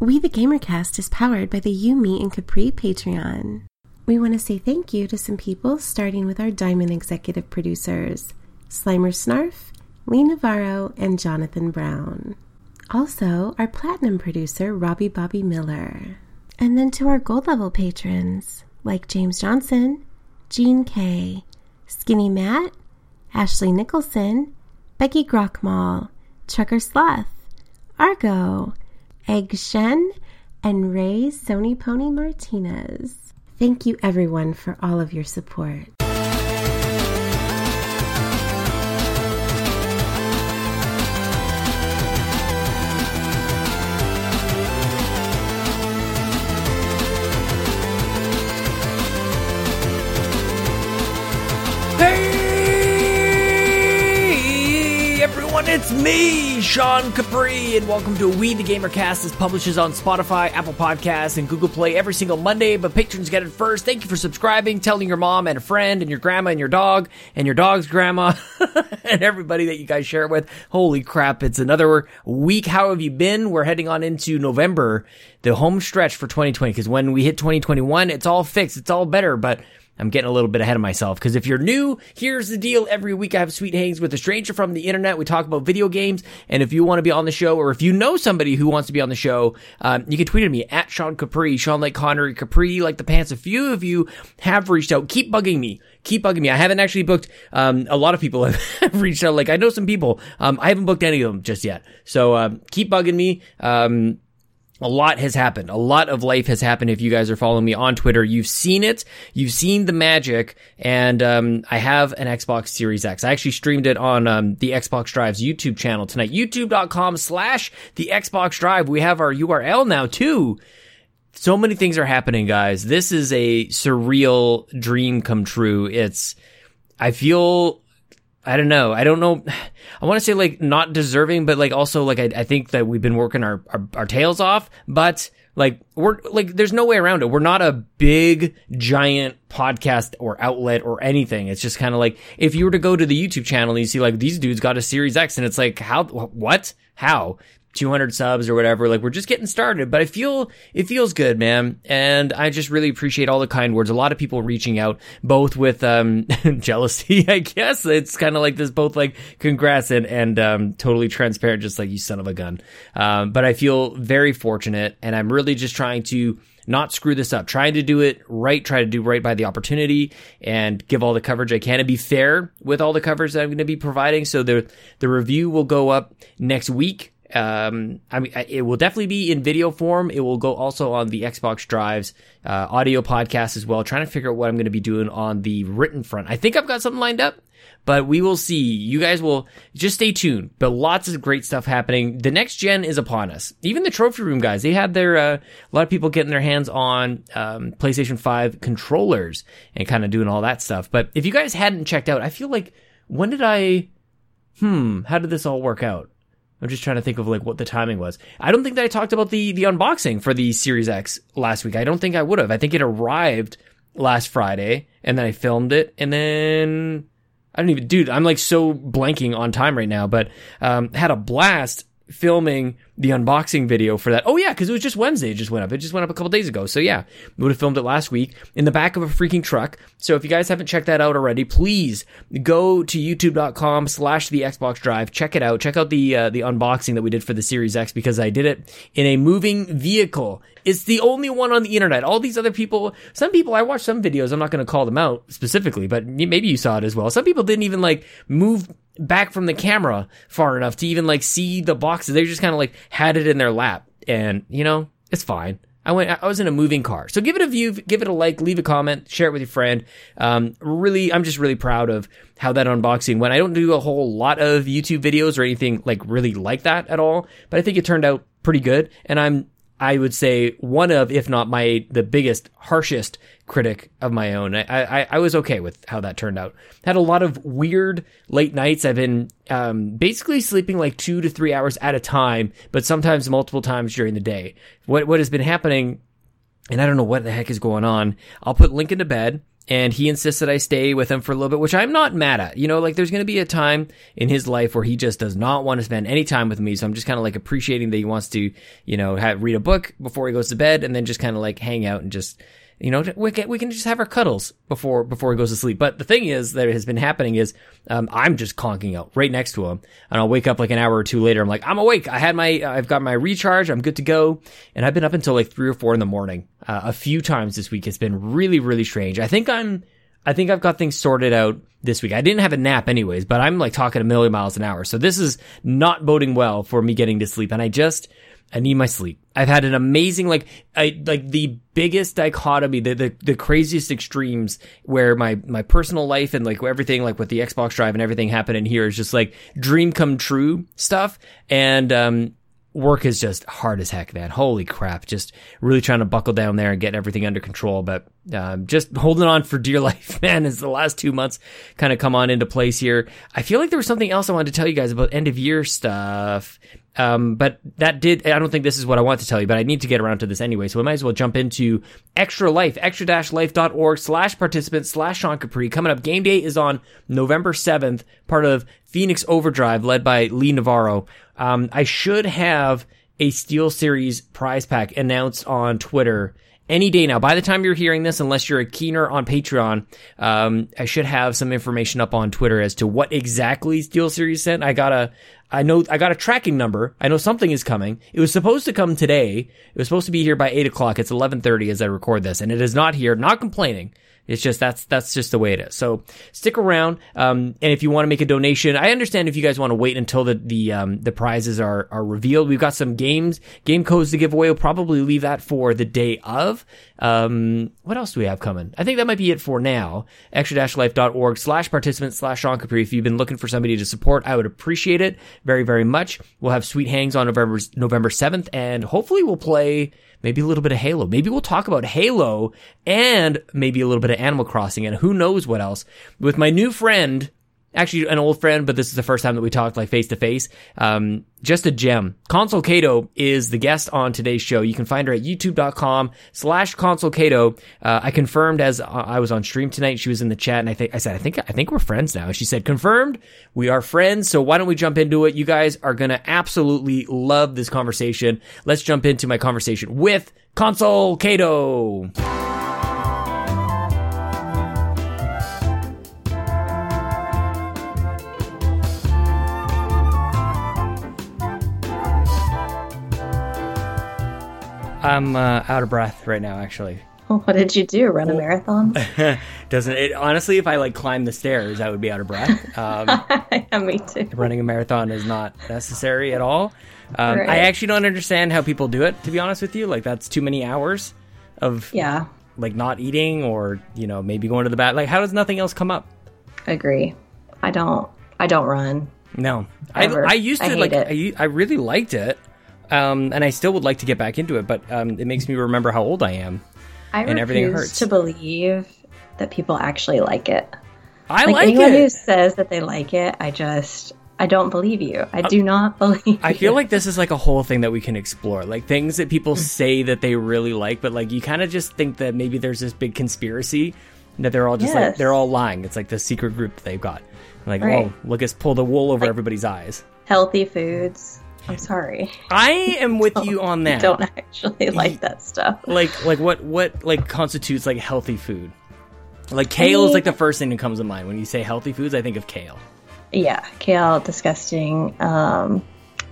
We the Gamercast is powered by the You, Me, and Capri Patreon. We want to say thank you to some people, starting with our Diamond executive producers Slimer Snarf, Lee Navarro, and Jonathan Brown. Also, our Platinum producer, Robbie Bobby Miller. And then to our Gold level patrons, like James Johnson, Jean K, Skinny Matt, Ashley Nicholson, Becky Grockmall, Trucker Sloth, Argo, Egg Shen, and Ray Sony Pony Martinez. Thank you everyone for all of your support. Me, Sean Capri, and welcome to We the Gamercast. This publishes on Spotify, Apple Podcasts, and Google Play every single Monday, but patrons get it first. Thank you for subscribing, telling your mom and a friend, and your grandma and your dog, and your dog's grandma, and everybody that you guys share it with. Holy crap, it's another week. How have you been? We're heading on into November, the home stretch for 2020, because when we hit 2021, it's all fixed, it's all better, but I'm getting a little bit ahead of myself because if you're new, here's the deal. Every week I have sweet hangs with a stranger from the internet. We talk about video games. And if you want to be on the show or if you know somebody who wants to be on the show, um, you can tweet at me at Sean Capri, Sean like Connery Capri, like the pants. A few of you have reached out. Keep bugging me. Keep bugging me. I haven't actually booked, um, a lot of people have reached out. Like I know some people, um, I haven't booked any of them just yet. So, um, keep bugging me. A lot has happened. A lot of life has happened. If you guys are following me on Twitter, you've seen it. You've seen the magic. And um, I have an Xbox Series X. I actually streamed it on um, the Xbox Drive's YouTube channel tonight. YouTube.com slash the Xbox Drive. We have our URL now too. So many things are happening, guys. This is a surreal dream come true. It's, I feel I don't know. I don't know. I want to say like not deserving, but like also like I, I think that we've been working our, our, our tails off, but like we're like there's no way around it. We're not a big giant podcast or outlet or anything. It's just kind of like if you were to go to the YouTube channel and you see like these dudes got a Series X and it's like how what how 200 subs or whatever. Like we're just getting started, but I feel it feels good, man. And I just really appreciate all the kind words. A lot of people reaching out, both with um, jealousy, I guess. It's kind of like this, both like congrats and and um, totally transparent, just like you son of a gun. Um, but I feel very fortunate, and I'm really just trying to not screw this up, trying to do it right, try to do right by the opportunity and give all the coverage I can and be fair with all the coverage that I'm going to be providing. So the, the review will go up next week. Um, I mean, it will definitely be in video form. It will go also on the Xbox Drives, uh, audio podcast as well. Trying to figure out what I'm going to be doing on the written front. I think I've got something lined up, but we will see. You guys will just stay tuned. But lots of great stuff happening. The next gen is upon us. Even the trophy room guys, they had their, uh, a lot of people getting their hands on, um, PlayStation 5 controllers and kind of doing all that stuff. But if you guys hadn't checked out, I feel like, when did I, hmm, how did this all work out? I'm just trying to think of like what the timing was. I don't think that I talked about the the unboxing for the Series X last week. I don't think I would have. I think it arrived last Friday and then I filmed it and then I don't even dude, I'm like so blanking on time right now, but um had a blast filming the unboxing video for that. Oh yeah, because it was just Wednesday. It just went up. It just went up a couple days ago. So yeah, we would have filmed it last week in the back of a freaking truck. So if you guys haven't checked that out already, please go to youtube.com slash the Xbox Drive. Check it out. Check out the uh, the unboxing that we did for the Series X because I did it in a moving vehicle. It's the only one on the internet. All these other people, some people, I watched some videos. I'm not going to call them out specifically, but maybe you saw it as well. Some people didn't even like move back from the camera far enough to even like see the boxes. They're just kind of like had it in their lap and you know, it's fine. I went, I was in a moving car. So give it a view, give it a like, leave a comment, share it with your friend. Um, really, I'm just really proud of how that unboxing went. I don't do a whole lot of YouTube videos or anything like really like that at all, but I think it turned out pretty good. And I'm I would say one of, if not my, the biggest, harshest critic of my own. I, I, I was okay with how that turned out. Had a lot of weird late nights. I've been, um, basically sleeping like two to three hours at a time, but sometimes multiple times during the day. What, what has been happening, and I don't know what the heck is going on. I'll put Lincoln to bed and he insists that I stay with him for a little bit, which I'm not mad at. You know, like there's going to be a time in his life where he just does not want to spend any time with me. So I'm just kind of like appreciating that he wants to, you know, have, read a book before he goes to bed and then just kind of like hang out and just, you know, we can, we can just have our cuddles before, before he goes to sleep. But the thing is that it has been happening is, um, I'm just conking out right next to him and I'll wake up like an hour or two later. I'm like, I'm awake. I had my, I've got my recharge. I'm good to go. And I've been up until like three or four in the morning, uh, a few times this week. It's been really, really strange. I think I'm, I think I've got things sorted out this week. I didn't have a nap anyways, but I'm like talking a million miles an hour. So this is not boding well for me getting to sleep. And I just, I need my sleep. I've had an amazing, like, I, like the biggest dichotomy, the, the, the craziest extremes where my, my personal life and like everything, like with the Xbox drive and everything happening here is just like dream come true stuff. And, um, work is just hard as heck, man. Holy crap. Just really trying to buckle down there and get everything under control. But, um, just holding on for dear life, man, as the last two months kind of come on into place here. I feel like there was something else I wanted to tell you guys about end of year stuff. Um, but that did, I don't think this is what I want to tell you, but I need to get around to this anyway. So we might as well jump into extra life, extra-life.org slash participant slash Sean Capri. Coming up, game day is on November 7th, part of Phoenix Overdrive led by Lee Navarro. Um, I should have a Steel Series prize pack announced on Twitter any day now. By the time you're hearing this, unless you're a keener on Patreon, um, I should have some information up on Twitter as to what exactly Steel Series sent. I got a, I know, I got a tracking number. I know something is coming. It was supposed to come today. It was supposed to be here by eight o'clock. It's 1130 as I record this and it is not here. Not complaining. It's just that's that's just the way it is. So stick around, um, and if you want to make a donation, I understand if you guys want to wait until the the um, the prizes are are revealed. We've got some games game codes to give away. We'll probably leave that for the day of. Um, what else do we have coming? I think that might be it for now. Extra-life.org slash participant slash Sean Capri. If you've been looking for somebody to support, I would appreciate it very very much. We'll have sweet hangs on November November seventh, and hopefully we'll play maybe a little bit of Halo. Maybe we'll talk about Halo and maybe a little bit of Animal Crossing and who knows what else. With my new friend, actually an old friend, but this is the first time that we talked like face to face. Um, just a gem. Console Kato is the guest on today's show. You can find her at youtube.com slash Console Kato. Uh, I confirmed as I was on stream tonight. She was in the chat and I think, I said, I think, I think we're friends now. She said, confirmed. We are friends. So why don't we jump into it? You guys are going to absolutely love this conversation. Let's jump into my conversation with Console Kato. I'm uh, out of breath right now, actually. What did you do? Run a marathon? Doesn't it? Honestly, if I like climb the stairs, I would be out of breath. Um, yeah, me too. running a marathon is not necessary at all. Um, Right. I actually don't understand how people do it. To be honest with you, like that's too many hours of Yeah, like not eating or you know maybe going to the bath. Like, how does nothing else come up? agree. I don't. I don't run. No, I, Ever. I used to I like I, I, I really liked it, um, and I still would like to get back into it, but um, it makes me remember how old I am. I And everything refuse hurts. to believe that people actually like it. I Like, like, anyone who says that they like it, I just I don't believe you. I do not believe. I feel you. like this is like a whole thing that we can explore, like things that people say that they really like, but like you kind of just think that maybe there's this big conspiracy that they're all just like they're all lying. It's like the secret group that they've got. Like, Right. oh, look, us pull the wool over everybody's eyes. healthy foods. I'm sorry. I am with you on that. I don't actually like that stuff. like like what what like constitutes like healthy food like kale is like the first thing that comes to mind when you say healthy foods i think of kale Yeah, kale, disgusting. Um,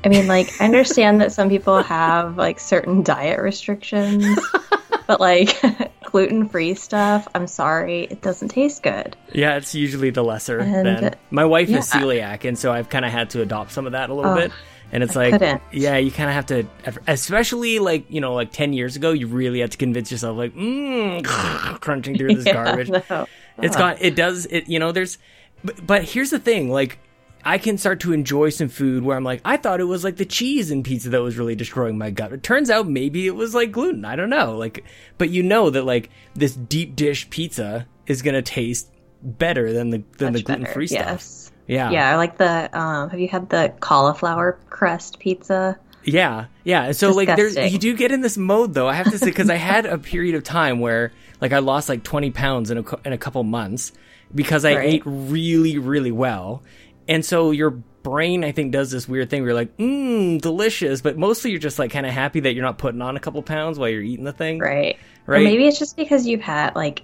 I mean, like, I understand that some people have like certain diet restrictions, but like gluten free stuff, I'm sorry, it doesn't taste good. yeah it's usually the lesser And- than my wife is celiac and so i've kind of had to adopt some of that a little Oh, bit and it's I like couldn't. yeah you kind of have to especially like you know like 10 years ago you really had to convince yourself like mm, crunching through this Yeah, garbage no. It's got it does it you know there's but, but here's the thing like I can start to enjoy some food where I'm like I thought it was like the cheese in pizza that was really destroying my gut. It turns out maybe it was like gluten. I don't know. Like but you know that like this deep dish pizza is going to taste better than the than the gluten free stuff. Yeah. Yeah, I like the. Um, have you had the cauliflower crust pizza? Yeah, yeah. So like, there's you do get in this mode though. I have to say because I had a period of time where like I lost like 20 pounds in a in a couple months because I Right. ate really really well, and so your brain I think does this weird thing where you're like, mmm, delicious, but mostly you're just like kind of happy that you're not putting on a couple pounds while you're eating the thing. Right. Or Right. maybe it's just because you've had like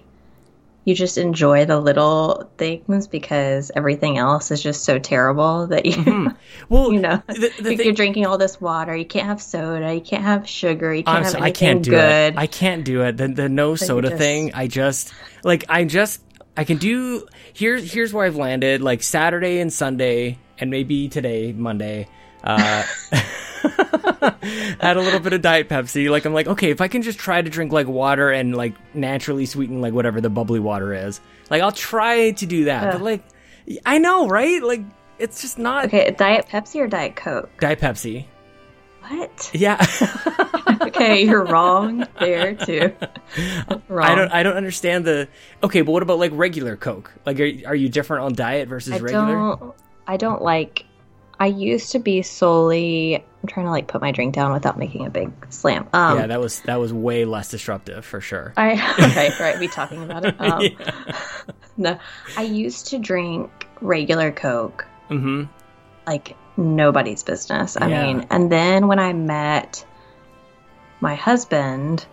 you just enjoy the little things because everything else is just so terrible that you mm-hmm. Well, you know the, the you're drinking all this water. You can't have soda. You can't have sugar. You can't I'm have anything I can't do good. it. I can't do it. The the no soda just- thing. I just like I just I can do. Here's here's where I've landed. Like Saturday and Sunday, and maybe today Monday. Uh, had a little bit of diet Pepsi. Like I'm like, okay, if I can just try to drink like water and like naturally sweeten like whatever the bubbly water is, like I'll try to do that. But like, I know, right? Like it's just not okay, Diet Pepsi or Diet Coke? diet Pepsi. What? Yeah. Okay, you're wrong there too. wrong. I don't. I don't understand the. Okay, but what about like regular Coke? Like, are, are you different on diet versus I regular? don't. I don't like. I used to be solely. I'm trying to like put my drink down without making a big slam. Um, yeah, that was that was way less disruptive for sure. I right, right. We talking about it. Um, No, I used to drink regular Coke, hmm like nobody's business. I Yeah. mean, and then when I met my husband,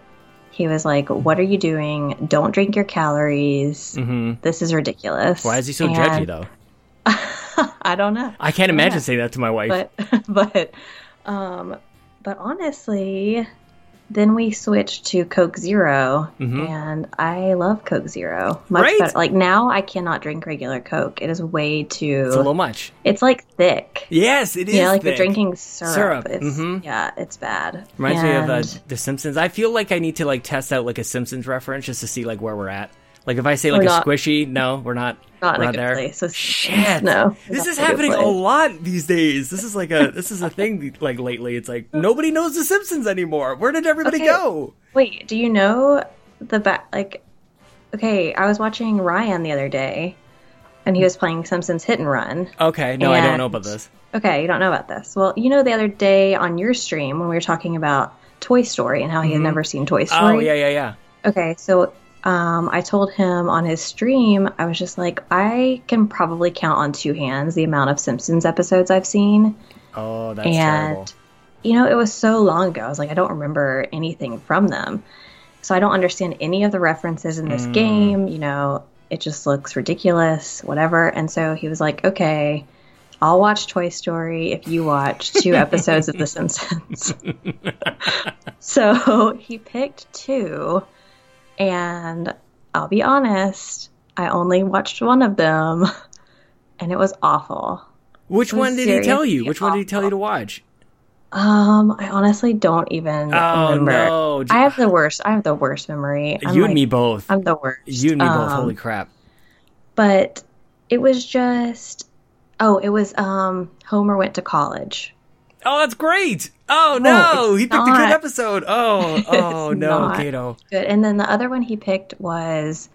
he was like, "What are you doing? Don't drink your calories. hmm This is ridiculous." Why is he so And- judgy though? I don't know. I can't imagine know. saying that to my wife. but but um but honestly then we switched to coke 0 and i love coke zero much Mm-hmm. Right? better like now i cannot drink regular coke it is way too it's a little much. it's like thick Yes, it is. Yeah, like thick. you're drinking syrup, Syrup, It's, mhm. yeah it's bad Reminds me of uh, The Simpsons. I feel like I need to like test out like a Simpsons reference just to see like where we're at. Like if I say like We're a not- squishy, no, we're not. not we're not there. place so Shit. no This is in a happening a lot these days. This is like a this is a thing like lately. It's like nobody knows the Simpsons anymore. Where did everybody Okay. go? Wait, do you know the back? Like, okay, I was watching Ryan the other day, and he was playing Simpsons Hit and Run. Okay, no, I don't know about this. Okay, you don't know about this. Well, you know, the other day on your stream when we were talking about Toy Story and how he had never seen Toy Story. Mm-hmm. Oh yeah, yeah, yeah. Okay, so um, I told him on his stream, I was just like, I can probably count on two hands the amount of Simpsons episodes I've seen. Oh, that's and terrible. you know it was so long ago i was like i don't remember anything from them so i don't understand any of the references in Mm. this game you know it just looks ridiculous whatever and so he was like okay i'll watch toy story if you watch two episodes of the simpsons so he picked two and i'll be honest i only watched one of them and it was awful Which was one did he tell you? Which one did he tell you to watch? Um, I honestly don't even Oh remember. no, I have the worst. I have the worst memory. I'm you like- and me both. I'm the worst. You and me both. Um, Holy crap! But it was just. Oh, it was. Um, Homer went to college. Oh, that's great. Oh no, he picked a good episode. Oh, oh no, not. Kato. Good. And then the other one he picked was,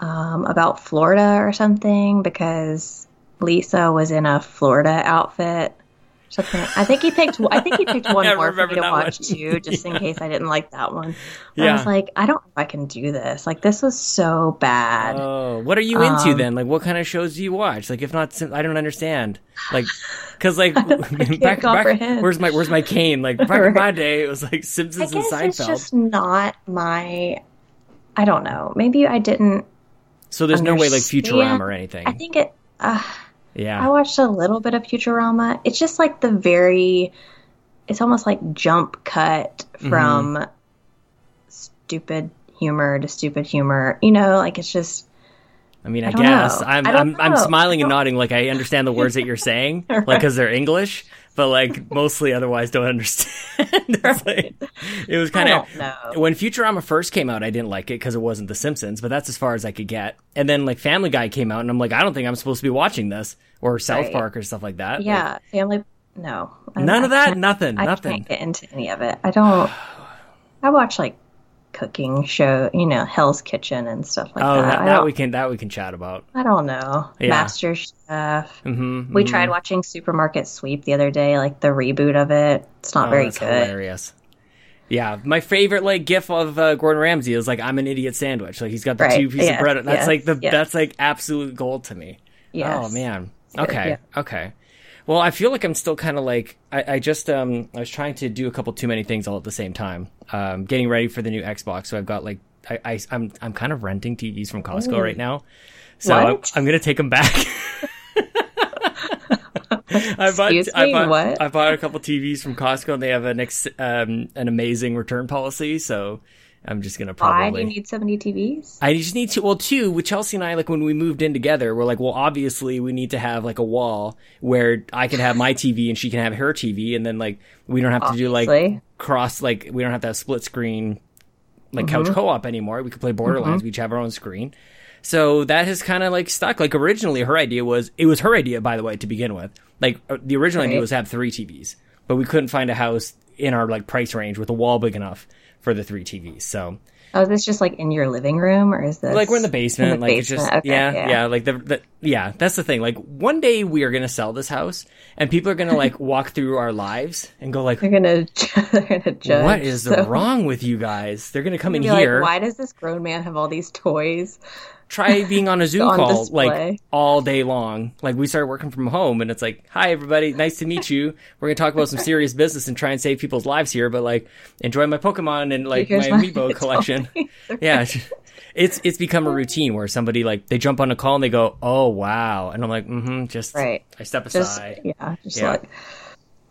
um, about Florida or something because Lisa was in a Florida outfit. I think he picked. I think he picked one more for me to watch too, just in case I didn't like that one. But I was like, I don't know if I can do this. Like this was so bad. Oh, what are you into Um, then? Like, what kind of shows do you watch? Like, if not, I don't understand. Like, because like back, back, where's my where's my cane? Like back in my day, it was like Simpsons and Seinfeld. it's just not my. I don't know. Maybe I didn't. So there's no way like Futurama or anything. I think it. Uh, yeah. I watched a little bit of Futurama. It's just like the very. It's almost like jump cut Mm-hmm. from stupid humor to stupid humor. You know, like it's just. I mean, I, I guess know. I'm I I'm, I'm smiling and nodding like I understand the words that you're saying, like because they're English, but like mostly otherwise don't understand. It's like- it was kind of when Futurama first came out, I didn't like it because it wasn't The Simpsons, but that's as far as I could get. And then like Family Guy came out, and I'm like, I don't think I'm supposed to be watching this or South Right. Park or stuff like that. Like, Yeah, family. No, I- none I of that. Nothing. I nothing. can't get into any of it. I don't. I watch like cooking show, you know, Hell's Kitchen and stuff like Oh, that. that, that we can that we can chat about. I don't know. Yeah. Master Chef. Mm-hmm, We tried watching Supermarket Sweep the other day, like the reboot of it. It's not Oh, very good. hilarious. Yeah, my favorite like gif of uh, Gordon Ramsay is like I'm an idiot sandwich. Like he's got the Right, two pieces yes, of bread. That's yes, like the yes. that's like absolute gold to me. Yes. Oh man. Okay. yeah. Okay. Well, I feel like I'm still kind of like I, I just um I was trying to do a couple too many things all at the same time. Um, getting ready for the new Xbox, so I've got like I, I am I'm kind of renting TVs from Costco right now. So I'm, I'm gonna take them back. I bought, Excuse I me, bought, what? I bought a couple TVs from Costco, and they have an ex, um, an amazing return policy. So I'm just gonna Why probably. do you need so many TVs? I just need to. Well, two with Chelsea and I, like when we moved in together, we're like, well, obviously we need to have like a wall where I can have my TV and she can have her TV, and then like we don't have to do like cross, like we don't have to have split screen, like Mm-hmm. couch co-op anymore. We could play Borderlands. We each have our own screen. So that has kind of like stuck. Like originally, her idea was it was her idea, by the way, to begin with. Like uh, the original idea was to have three TVs, but we couldn't find a house in our like price range with a wall big enough for the three TVs. So Oh, is this just like in your living room, or is this like we're in the basement In the like it's just basement, okay, yeah, yeah. yeah like the, the yeah that's the thing like one day we are gonna sell this house and people are gonna like walk through our lives and go like They're gonna, they're gonna judge. what is so- wrong with you guys they're gonna come in like, here why does this grown man have all these toys? Try being on a zoom On call display. like all day long like we started working from home and it's like hi everybody nice to meet you we're gonna talk about some serious business and try and save people's lives here but like enjoy my pokemon and like Here's my my amiibo collection yeah it's it's become a routine where somebody like they jump on a call and they go oh wow and i'm like mm-hmm just Right. i step Just aside yeah, just Yeah. like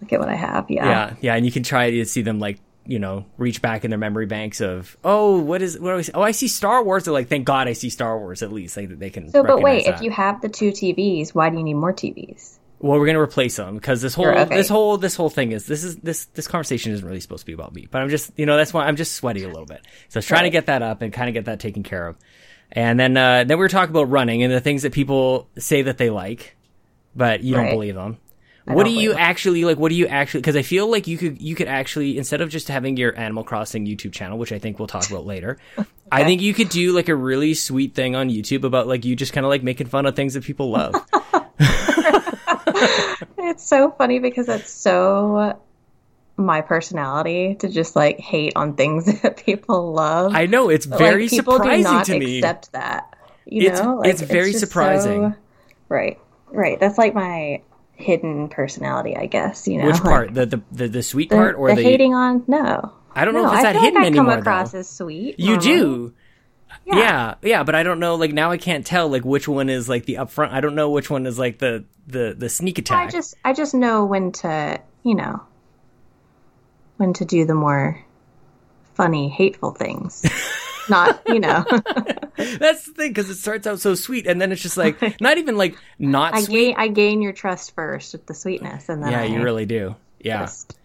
look at what I have. Yeah. yeah yeah and you can try to see them like you know reach back in their memory banks of oh what is what do I see? oh i see star wars. They're like thank god i see star wars at least like they can So, but wait, recognize if you have the two TVs, why do you need more TVs? well we're gonna replace them because this whole okay. this whole this whole thing is this is this this conversation isn't really supposed to be about me but i'm just you know that's why i'm just sweaty a little bit. So i was trying to get that up and kind of get that taken care of. And then uh then we were talking about running and the things that people say that they like but you don't believe them what do you actually like what do you actually because i feel like you could you could actually instead of just having your animal crossing youtube channel which i think we'll talk about later i think you could do like a really sweet thing on youtube about like you just kind of like making fun of things that people love It's so funny because it's so my personality to just like hate on things that people love. i know it's But, very like, people surprising do not to me accept that. You It's- know, Like, it's very just surprising. so- right, right. That's like my hidden personality, I guess. You know, which part the, the the the sweet the, part or the, the, hating on? No, i don't know no. if it's I that hidden like I come anymore across though as sweet. you normally. do yeah. yeah but i don't know like now i can't tell like which one is like the upfront i don't know which one is like the the the sneak attack. I just I just know when to you know when to do the more funny, hateful things. Not you know. That's the thing because it starts out so sweet, and then it's just like not even like not I sweet. gain I gain your trust first with the sweetness, and then yeah, I you really do. Yeah, just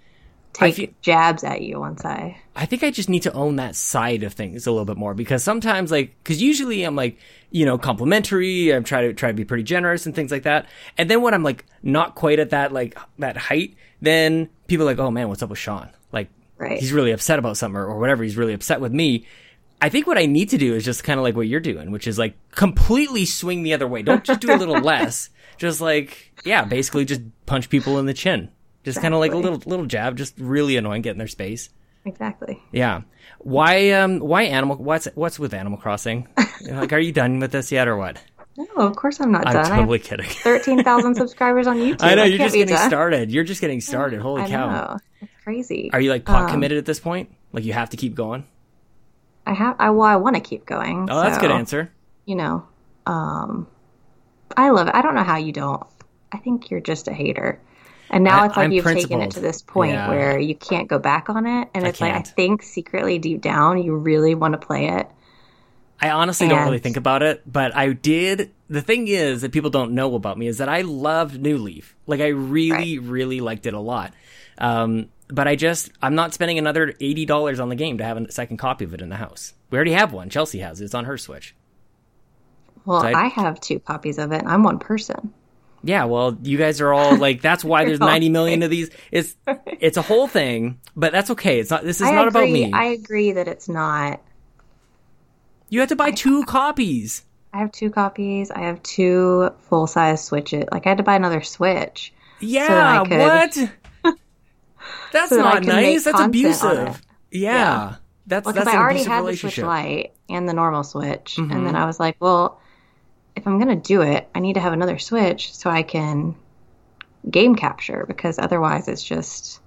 take feel- jabs at you once I. I think I just need to own that side of things a little bit more because sometimes, like, because usually I'm like, you know, complimentary. I'm trying to try to be pretty generous and things like that. And then when I'm like not quite at that like that height, then people are like, oh man, what's up with Sean? Like, Right. he's really upset about something or, or whatever. He's really upset with me. I think what I need to do is just kind of like what you're doing, which is like completely swing the other way. Don't just do a little less. Just like, yeah, basically just punch people in the chin. Just kind of like a little little jab, just really annoying, get in their space. Exactly. Yeah. Why um why animal what's what's with Animal Crossing? like are you done with this yet or what? No, of course I'm not done. I'm done. totally I have kidding. thirteen thousand subscribers on YouTube. I know you're just getting done. started. You're just getting started. Holy I cow. know. It's crazy. Are you like pot Um, committed at this point? Like you have to keep going? I have. I well, I want to keep going. Oh, that's a good answer. You know, um, I love it. I don't know how you don't. I think you're just a hater. And now I- it's like I'm you've taken it to this point Yeah. where you can't go back on it. And I it's like I think secretly deep down you really want to play it. I honestly don't really think about it, but I did. The thing is that people don't know about me is that I loved New Leaf. Like I really, really liked it a lot. Um, but I just I'm not spending another eighty dollars on the game to have a second copy of it in the house. We already have one. Chelsea has it. It's on her Switch. Well, So I- I, have two copies of it. I'm one person. Yeah, well, you guys are all like that's why there's 90 million of these. It's it's a whole thing, but that's okay. It's not this is I not agree, about me. I agree that it's not You had to buy two copies. I have two copies. I have two full size switches. Like I had to buy another switch. Yeah, could- what? That's so not make nice. That's abusive. Yeah. Yeah. That's Well, because an I already had the Switch. Lite and the normal Switch, and Mhm. then I was like, well, if I'm gonna do it, I need to have another Switch so I can game capture because otherwise it's just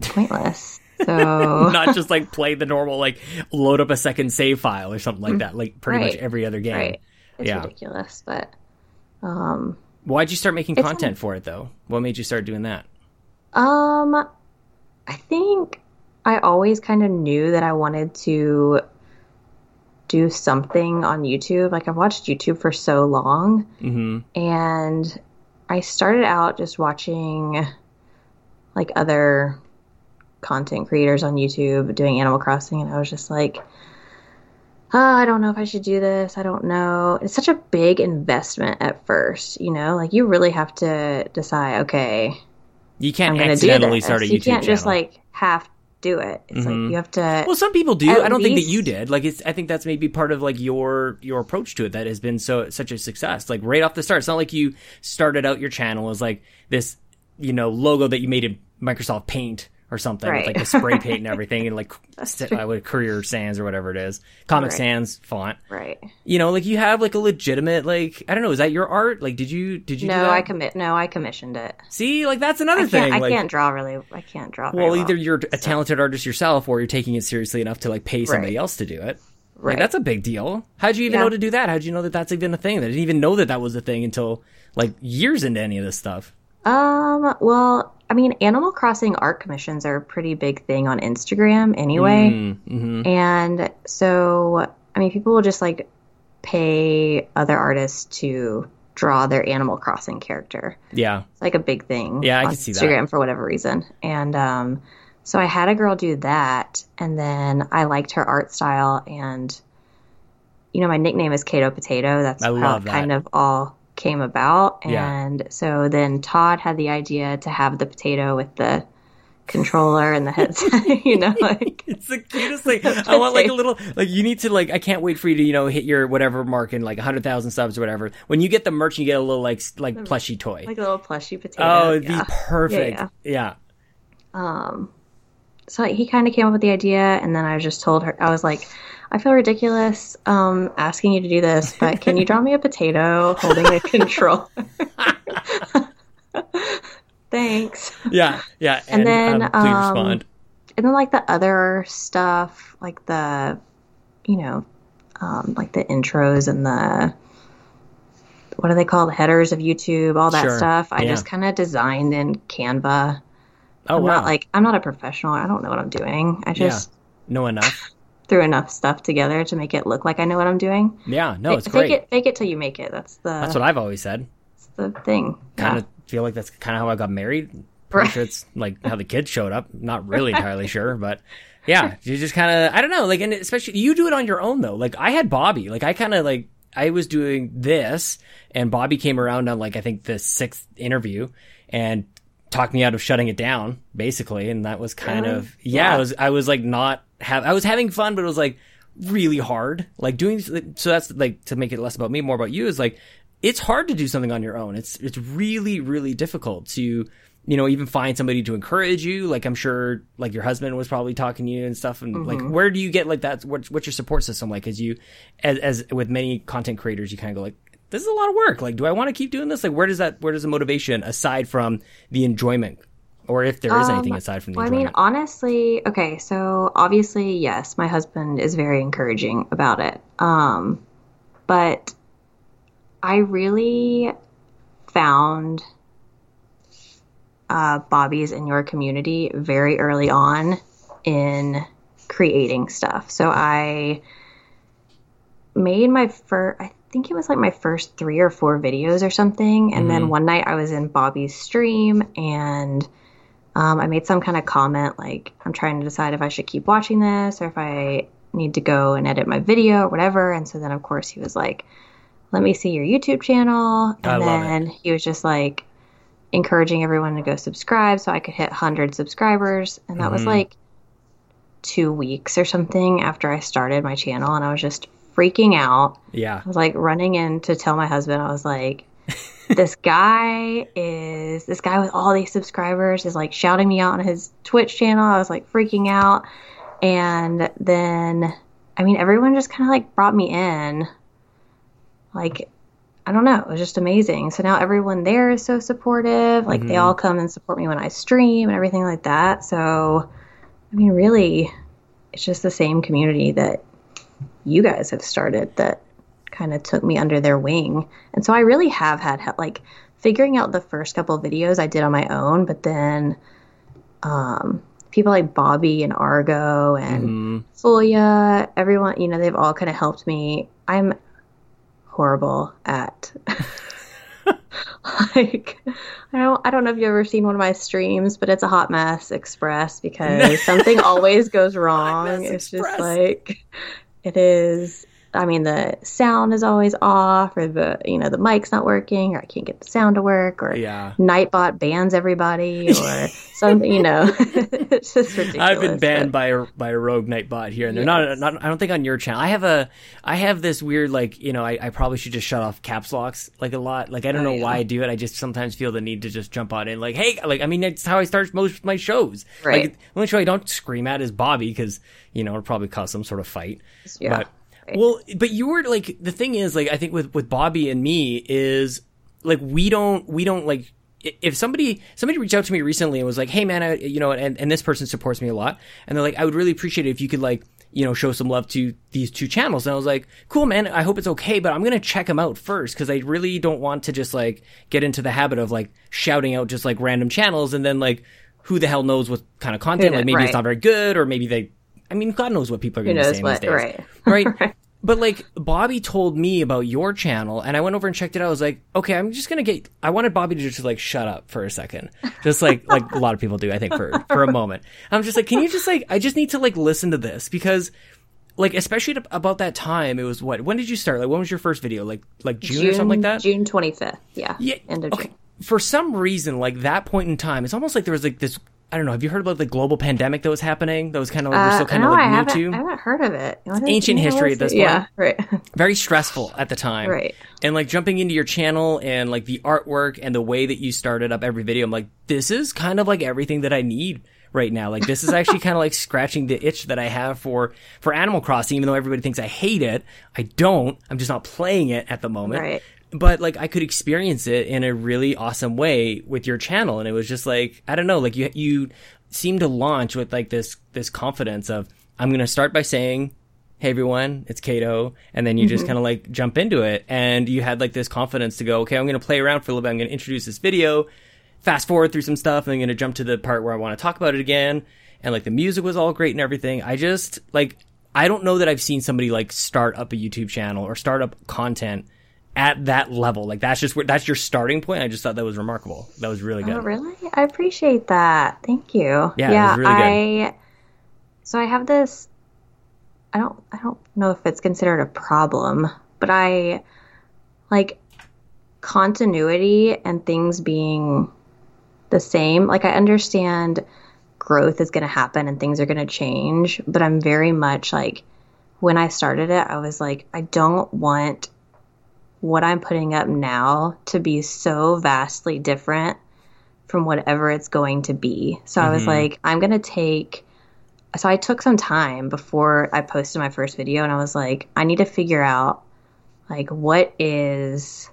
pointless. So Not just like play the normal like load up a second save file or something like that, like pretty much every other game. right, it's Yeah. ridiculous. But um, Why'd you start making content for it though? What made you start doing that? Um, I think I always kind of knew that I wanted to do something on YouTube. Like I've watched YouTube for so long, Mm-hmm. and I started out just watching like other content creators on YouTube doing Animal Crossing, and I was just like, oh, I don't know if I should do this. I don't know. It's such a big investment at first, you know. Like you really have to decide, okay, You can't I'm going do accidentally start a YouTube you can't just like half do it. It's Mhm. like you have to. Well, some people do. I don't think that you did. Like, it's. I think that's maybe part of like your your approach to it that has been so such a success. Like right off the start, it's not like you started out your channel as like this, you know, logo that you made in Microsoft Paint or something Right. with like the spray paint and everything, and like true. uh, Courier Sans or whatever it is, Comic Right. Sans font. right. You know, like you have like a legitimate like I don't know. Is that your art? Like, did you did you? do No? I commit. No, I commissioned it. see. Like that's another I thing. I like, can't draw really. I can't draw. Well, well, either you're a talented artist yourself, or you're taking it seriously enough to like pay somebody Right. else to do it. Like, Right. that's a big deal. How'd you even Yeah. know to do that? How'd you know that that's even a thing? I didn't even know that that was a thing until like years into any of this stuff. Um. Well, I mean, Animal Crossing art commissions are a pretty big thing on Instagram anyway, Mm-hmm. and so I mean, people will just like pay other artists to draw their Animal Crossing character. Yeah. It's like a big thing. Yeah, I can see that. Instagram for whatever reason. And um, so I had a girl do that, and then I liked her art style, and you know, my nickname is Kato Potato. That's I how love it that. kind of all came about. Yeah. And so then Todd had the idea to have the potato with the controller and the headset. you know, like It's the cutest thing. I want like a little like you need to like I can't wait for you to you know hit your whatever mark in like hundred thousand subs or whatever. When you get the merch, you get a little like like plushy toy. like a little plushy potato. oh, it'd yeah. be perfect. Yeah, yeah. um so he kind of came up with the idea and then i just told her i was like i feel ridiculous um asking you to do this but can you draw me a potato holding a controller thanks. Yeah, yeah, And then, um, please um, respond. and then like the other stuff like the you know um like the intros and the what are they called? Headers of youtube all that Sure, stuff. I yeah. just kind of designed in canva. Oh i'm wow, not like i'm not a professional. I don't know what i'm doing. I just know enough. threw enough stuff together to make it look like I know what I'm doing. Yeah, no, it's great. fake great. it, fake it till you make it. That's the That's what I've always said. It's the thing. Kind Yeah. of feel like that's kind of how I got married. Pretty Right. sure it's like how the kids showed up. Not really entirely sure, but yeah, you just kind of I don't know. Like, and especially you do it on your own though. Like I had Bobby. Like I kind of like I was doing this, and Bobby came around on like I think the sixth interview and talked me out of shutting it down basically, and that was kind Really? of yeah. Yeah. I was I was like not have I was having fun, but it was like really hard. Like doing so that's like to make it less about me, more about you is like it's hard to do something on your own. It's it's really really difficult to you know even find somebody to encourage you. Like I'm sure like your husband was probably talking to you and stuff. And like mm-hmm. where do you get like that? What's what's your support system like? As you as as with many content creators, you kind of go like. This is a lot of work. Like, do I want to keep doing this? Like, where does that, where does the motivation aside from the enjoyment, or if there is anything Um, aside from the Well, I mean, honestly, okay, so obviously, yes, my husband is very encouraging about it. Um, but I really found uh, Bobby's in your community very early on in creating stuff. So I made my first, I think it was like my first three or four videos or something. And then one night I was in Bobby's stream and um, I made some kind of comment like, I'm trying to decide if I should keep watching this or if I need to go and edit my video or whatever. And so then, of course, he was like, let me see your YouTube channel. And love it. then he was just like encouraging everyone to go subscribe so I could hit 100 subscribers. And that was Mhm. like two weeks or something after I started my channel. And I was just freaking out. Yeah. I was like running in to tell my husband, I was like, this guy is this guy with all these subscribers is like shouting me out on his Twitch channel. I was like freaking out. And then I mean everyone just kind of like brought me in. Like I don't know, it was just amazing. So now everyone there is so supportive. Like they mm-hmm. all come and support me when I stream and everything like that. So I mean really it's just the same community that you guys have started that kind of took me under their wing. And so I really have had like figuring out the first couple of videos I did on my own, but then um, people like Bobby and Argo and Fulia, everyone, you know, they've all kind of helped me. I'm horrible at like I don't I don't know if you've ever seen one of my streams, but it's a hot mess express because something always goes wrong. It's Express. just like it is I mean the sound is always off or the you know the mic's not working or I can't get the sound to work or Yeah. Nightbot bans everybody or something you know it's just ridiculous. I've been banned but- by a by a rogue nightbot here, and they're not, not. I don't think on your channel. I have a. I have this weird like you know. I, I probably should just shut off caps locks like a lot. Like I don't know oh, why I do it. I just sometimes feel the need to just jump on in. Like hey, like I mean that's how I start most of my shows. Right. Like the only show I don't scream at is Bobby because you know it'll probably cause some sort of fight. Yeah. But well, but you were like the thing is like I think with with Bobby and me is like we don't we don't like if somebody somebody reached out to me recently and was like hey man I, you know and, and this person supports me a lot and they're like i would really appreciate it if you could like you know show some love to these two channels and i was like cool man i hope it's okay but i'm gonna check them out first because i really don't want to just like get into the habit of like shouting out just like random channels and then like who the hell knows what kind of content like maybe it's not very good or maybe they i mean god knows what people are be knows saying what these days right. right? But like Bobby told me about your channel, and I went over and checked it out. I was like, okay, I'm just gonna get. I wanted Bobby to just like shut up for a second, just like like a lot of people do, I think, for for a moment. I'm just like, can you just like, I just need to like listen to this because. Like especially about that time, it was what? When did you start? Like, when was your first video? Like, like June, or something like that. June 25th. Yeah. Yeah. End of okay. June. For some reason, like that point in time, it's almost like there was like this. I don't know. Have you heard about the global pandemic that was happening? That was kind of like we're still Uh, kind no, of like I new to. I haven't heard of it. What is- ancient history at this it? Yeah, right. very stressful at the time. Right. And like jumping into your channel and like the artwork and the way that you started up every video, I'm like, this is kind of like everything that I need right now. Like this is actually kind of like scratching the itch that I have for for Animal Crossing, even though everybody thinks I hate it. I don't. I'm just not playing it at the moment. Right. But like I could experience it in a really awesome way with your channel, and it was just like I don't know, like you you seem to launch with like this this confidence of I'm gonna start by saying hey everyone, it's Kato, and then you just mm-hmm. kind of like jump into it, and you had like this confidence to go, okay, I'm gonna play around for a little bit, I'm gonna introduce this video, fast forward through some stuff, and I'm gonna jump to the part where I want to talk about it again, and like the music was all great and everything. I just like I don't know that I've seen somebody like start up a YouTube channel or start up content at that level. Like that's just where that's your starting point. I just thought that was remarkable. That was really good. Oh, really? I appreciate that. Thank you. Yeah, it was really good. I so I have this. I don't. I don't know if it's considered a problem, but I like continuity and things being the same. Like I understand growth is going to happen and things are going to change, but I'm very much like when I started it, I was like, I don't want what I'm putting up now to be so vastly different from whatever it's going to be. So I was mm-hmm. like, I'm going to take. So I took some time before I posted my first video and I was like, I need to figure out like what is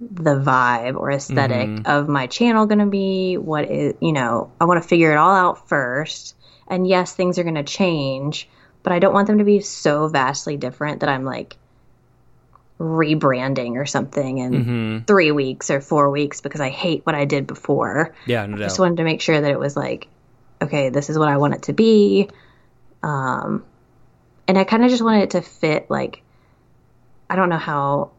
the vibe or esthetic mm-hmm. of my channel going to be? What is, you know, I want to figure it all out first. And yes, things are going to change, but I don't want them to be so vastly different that I'm like rebranding or something in three weeks or four weeks because I hate what I did before. Yeah, no I doubt. just wanted to make sure that it was like, okay, this is what I want it to be. Um, and I kind of just wanted it to fit like, I don't know how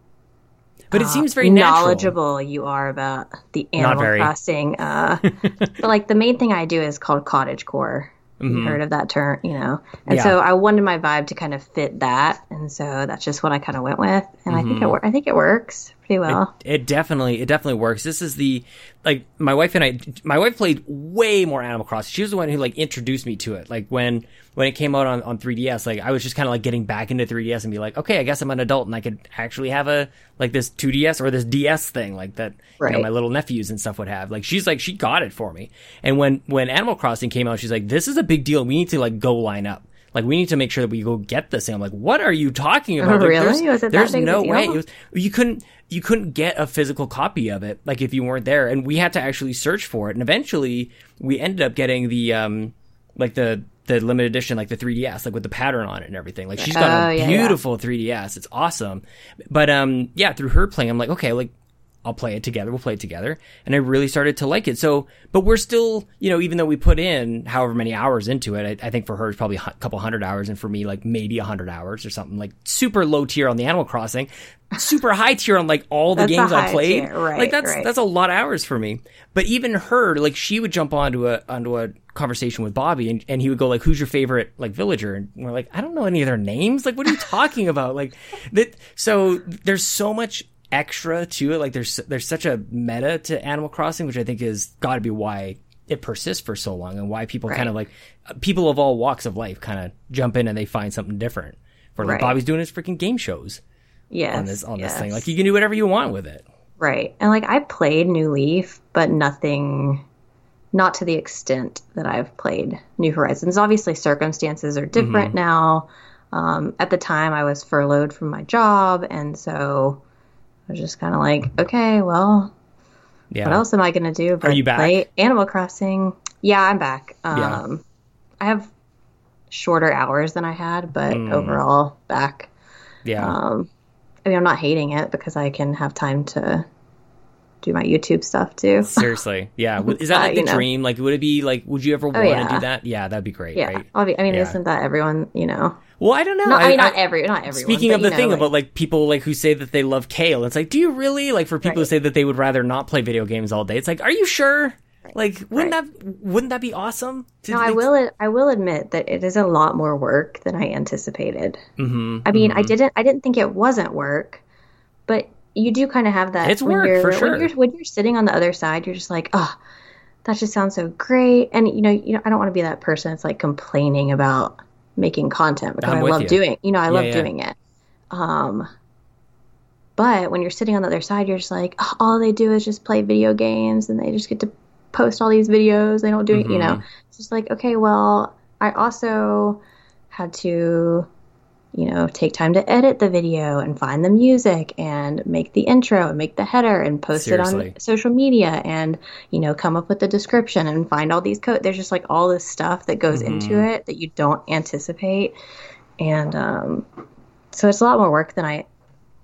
but it seems very natural. knowledgeable you are about the Animal. Crossing. Uh, but like the main thing I do is called cottage core. Mm-hmm. You heard of that term, you know? And Yeah. so I wanted my vibe to kind of fit that, and so that's just what I kind of went with, and Mm-hmm. think it I think it works. I be well. It, it definitely, it definitely works. This is the like my wife and I. My wife played way more Animal Crossing. She was the one who like introduced me to it. Like when when it came out on, on 3DS, like I was just kind of like getting back into 3DS and be like, okay, I guess I'm an adult and I could actually have a like this 2DS or this DS thing like that. Right. You know, my little nephews and stuff would have. Like she's like she got it for me. And when when Animal Crossing came out, she's like, this is a big deal. We need to like go line up. Like we need to make sure that we go get this thing. I'm like, what are you talking about? Like, really? There's, there's no way. It was, you couldn't you couldn't get a physical copy of it like if you weren't there, and we had to actually search for it. And eventually, we ended up getting the um like the the limited edition, like the 3DS, like with the pattern on it and everything. Like she's got Oh, a yeah, yeah. beautiful 3DS. It's awesome. But um yeah, through her playing, I'm like, okay, like I'll play it together. We'll play it together. And I really started to like it. So, but we're still, you know, even though we put in however many hours into it, I, I think for her it's probably a couple hundred hours and for me like maybe a hundred hours or something like super low tier on the Animal Crossing, super high tier on like all the games I played. tier, right, like that's, right. that's a lot of hours for me. But even her, like she would jump onto a, onto a conversation with Bobby and, and he would go like, who's your favorite like villager? And we're like, I don't know any of their names. Like, what are you talking about? Like that. So there's so much extra to it. Like there's there's such a meta to Animal Crossing, which I think is got to be why it persists for so long and why people kind of like people of all walks of life kind of jump in and they find something different. For like Right. Bobby's doing his freaking game shows Yes. on this on this thing. Like you can do whatever you want with it. Right. And like I played New Leaf, but nothing not to the extent that I've played New Horizons. Obviously circumstances are different Mm-hmm. now. Um, at the time I was furloughed from my job and so I was just kind of like, okay, well, Yeah. what else am I going to do? But you back? Play Animal Crossing. Yeah, I'm back. Um, Yeah. I have shorter hours than I had, but Mm. overall back. Yeah. Um, I mean, I'm not hating it because I can have time to do my YouTube stuff too. Seriously. Yeah. Is that Uh, the know. dream? Like would it be like would you ever want to yeah. do that? Yeah, that'd be great, Yeah, right? obvi- I mean, Yeah. isn't that everyone? You know, Well, I don't know. not, I, mean, not every, not everyone. Speaking of the know, thing like- about like people like who say that they love kale, it's like, do you really? Like for people who say that they would rather not play video games all day, it's like, are you sure? Like, wouldn't Right. that wouldn't that be awesome? To, no, I will. I will admit that it is a lot more work than I anticipated. Mhm, I mean, mhm. I didn't. I didn't think it wasn't work, but you do kind of have that. It's when work, you're, for sure. When you're, when you're sitting on the other side, you're just like, oh, that just sounds so great. And you know, you know, I don't want to be that person that's like complaining about making content because I love you. doing. You know, I love yeah. doing it. Um, but when you're sitting on the other side, you're just like, oh, all they do is just play video games, and they just get to post all these videos. They don't do it. You know, Mhm. it's just like, okay, well, I also had to you know, take time to edit the video and find the music and make the intro and make the header and post Seriously. it on social media and, you know, come up with the description and find all these code. There's just like all this stuff that goes Mm-hmm. into it that you don't anticipate. And um, so it's a lot more work than I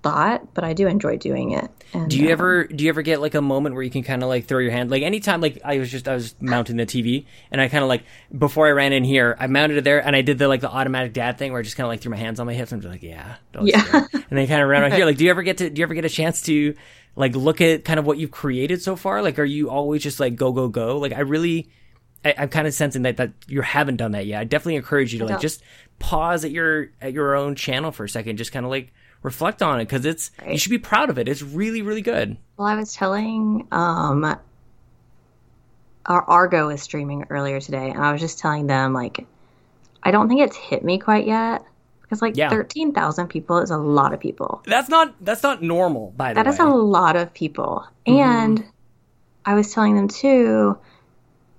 thought, but I do enjoy doing it. And, Do you um, ever do you ever get like a moment where you can kind of like throw your hand? Like anytime like I was just I was mounting the TV and I kind of like before I ran in here I mounted it there and I did the like the automatic dad thing where I just kind of like threw my hands on my hips and just like yeah don't Yeah. and then kind of ran out here. Like do you ever get to do you ever get a chance to like look at kind of what you've created so far? Like are you always just like go go go? Like I really I, I'm kind of sensing that that you haven't done that yet. I definitely encourage you to like just pause at your at your own channel for a second just kind of like reflect on it because it's you should be proud of it it's really really good Well, I was telling um our Argo is streaming earlier today, and I was just telling them like I don't think it's hit me quite yet because like Yeah. thirteen thousand people is a lot of people. That's not that's not normal, by the That way. is a lot of people, Mm-hmm. and I was telling them too.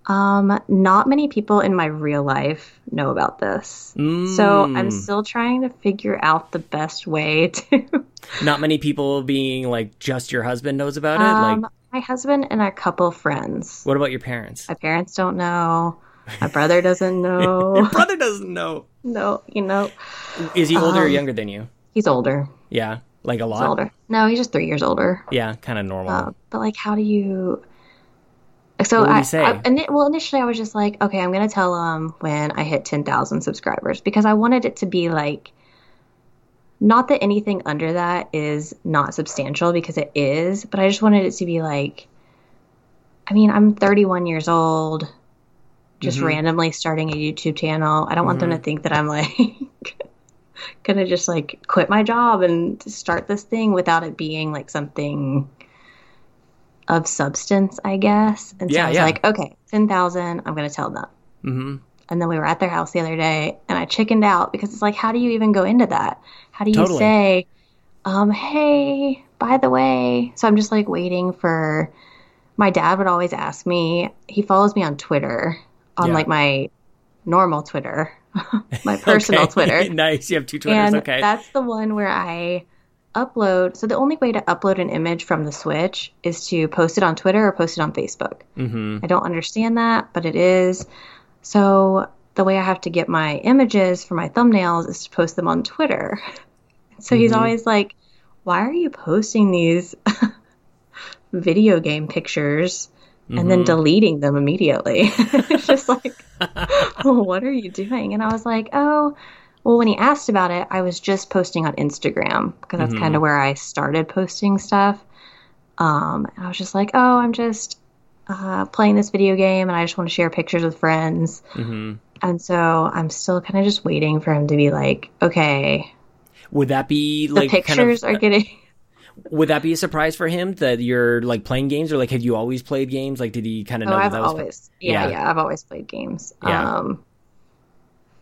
Um, not many people in my real life know about this. So I'm Mm. still trying to figure out the best way to Not many people being like just your husband knows about it. um, like, my husband and a couple friends. what about your parents? My parents don't know. My brother doesn't know. Your brother doesn't know. no, you know, Is he older or Um, younger than you? he's older. Yeah, like a He's lot. older. No, he's just three years older. Yeah, kind of normal. Um, but like, how do you? So I? I it- well, initially I was just like, okay, I'm gonna tell them when I hit ten thousand subscribers because I wanted it to be like, not that anything under that is not substantial because it is, but I just wanted it to be like, I mean, I'm 31 years old, just Mhm. randomly starting a YouTube channel. I don't want them to think that I'm like gonna just like quit my job and start this thing without it being like something of substance, I guess. And so Yeah, I was yeah. like, okay, ten thousand, I'm gonna tell them. hmm And then we were at their house the other day, and I chickened out because it's like, how do you even go into that? How do you Totally. say, um, hey, by the way? So I'm just like waiting for. My dad would always ask me. He follows me on Twitter, on Yeah. like my normal Twitter, my personal Twitter, nice. You have two Twitters. and okay. that's the one where I upload. So the only way to upload an image from the Switch is to post it on Twitter or post it on Facebook. hmm I don't understand that, but it is. So the way I have to get my images for my thumbnails is to post them on Twitter. So he's Mhm. always like, "Why are you posting these video game pictures and then Mhm. deleting them immediately?" it's just like, "What are you doing?" And I was like, "Oh, well, when he asked about it, I was just posting on Instagram because that's Mhm. kind of where I started posting stuff. Um, and I was just like, "Oh, I'm just uh, playing this video game and I just want to share pictures with friends. hmm And so I'm still kind of just waiting for him to be like, okay, Would that be the like pictures kind of, are getting. Would that be a surprise for him that you're like playing games, or like have you always played games? Like, did he kind of Oh, know that I've always, yeah, Yeah. yeah, I've always played games. Yeah. Um,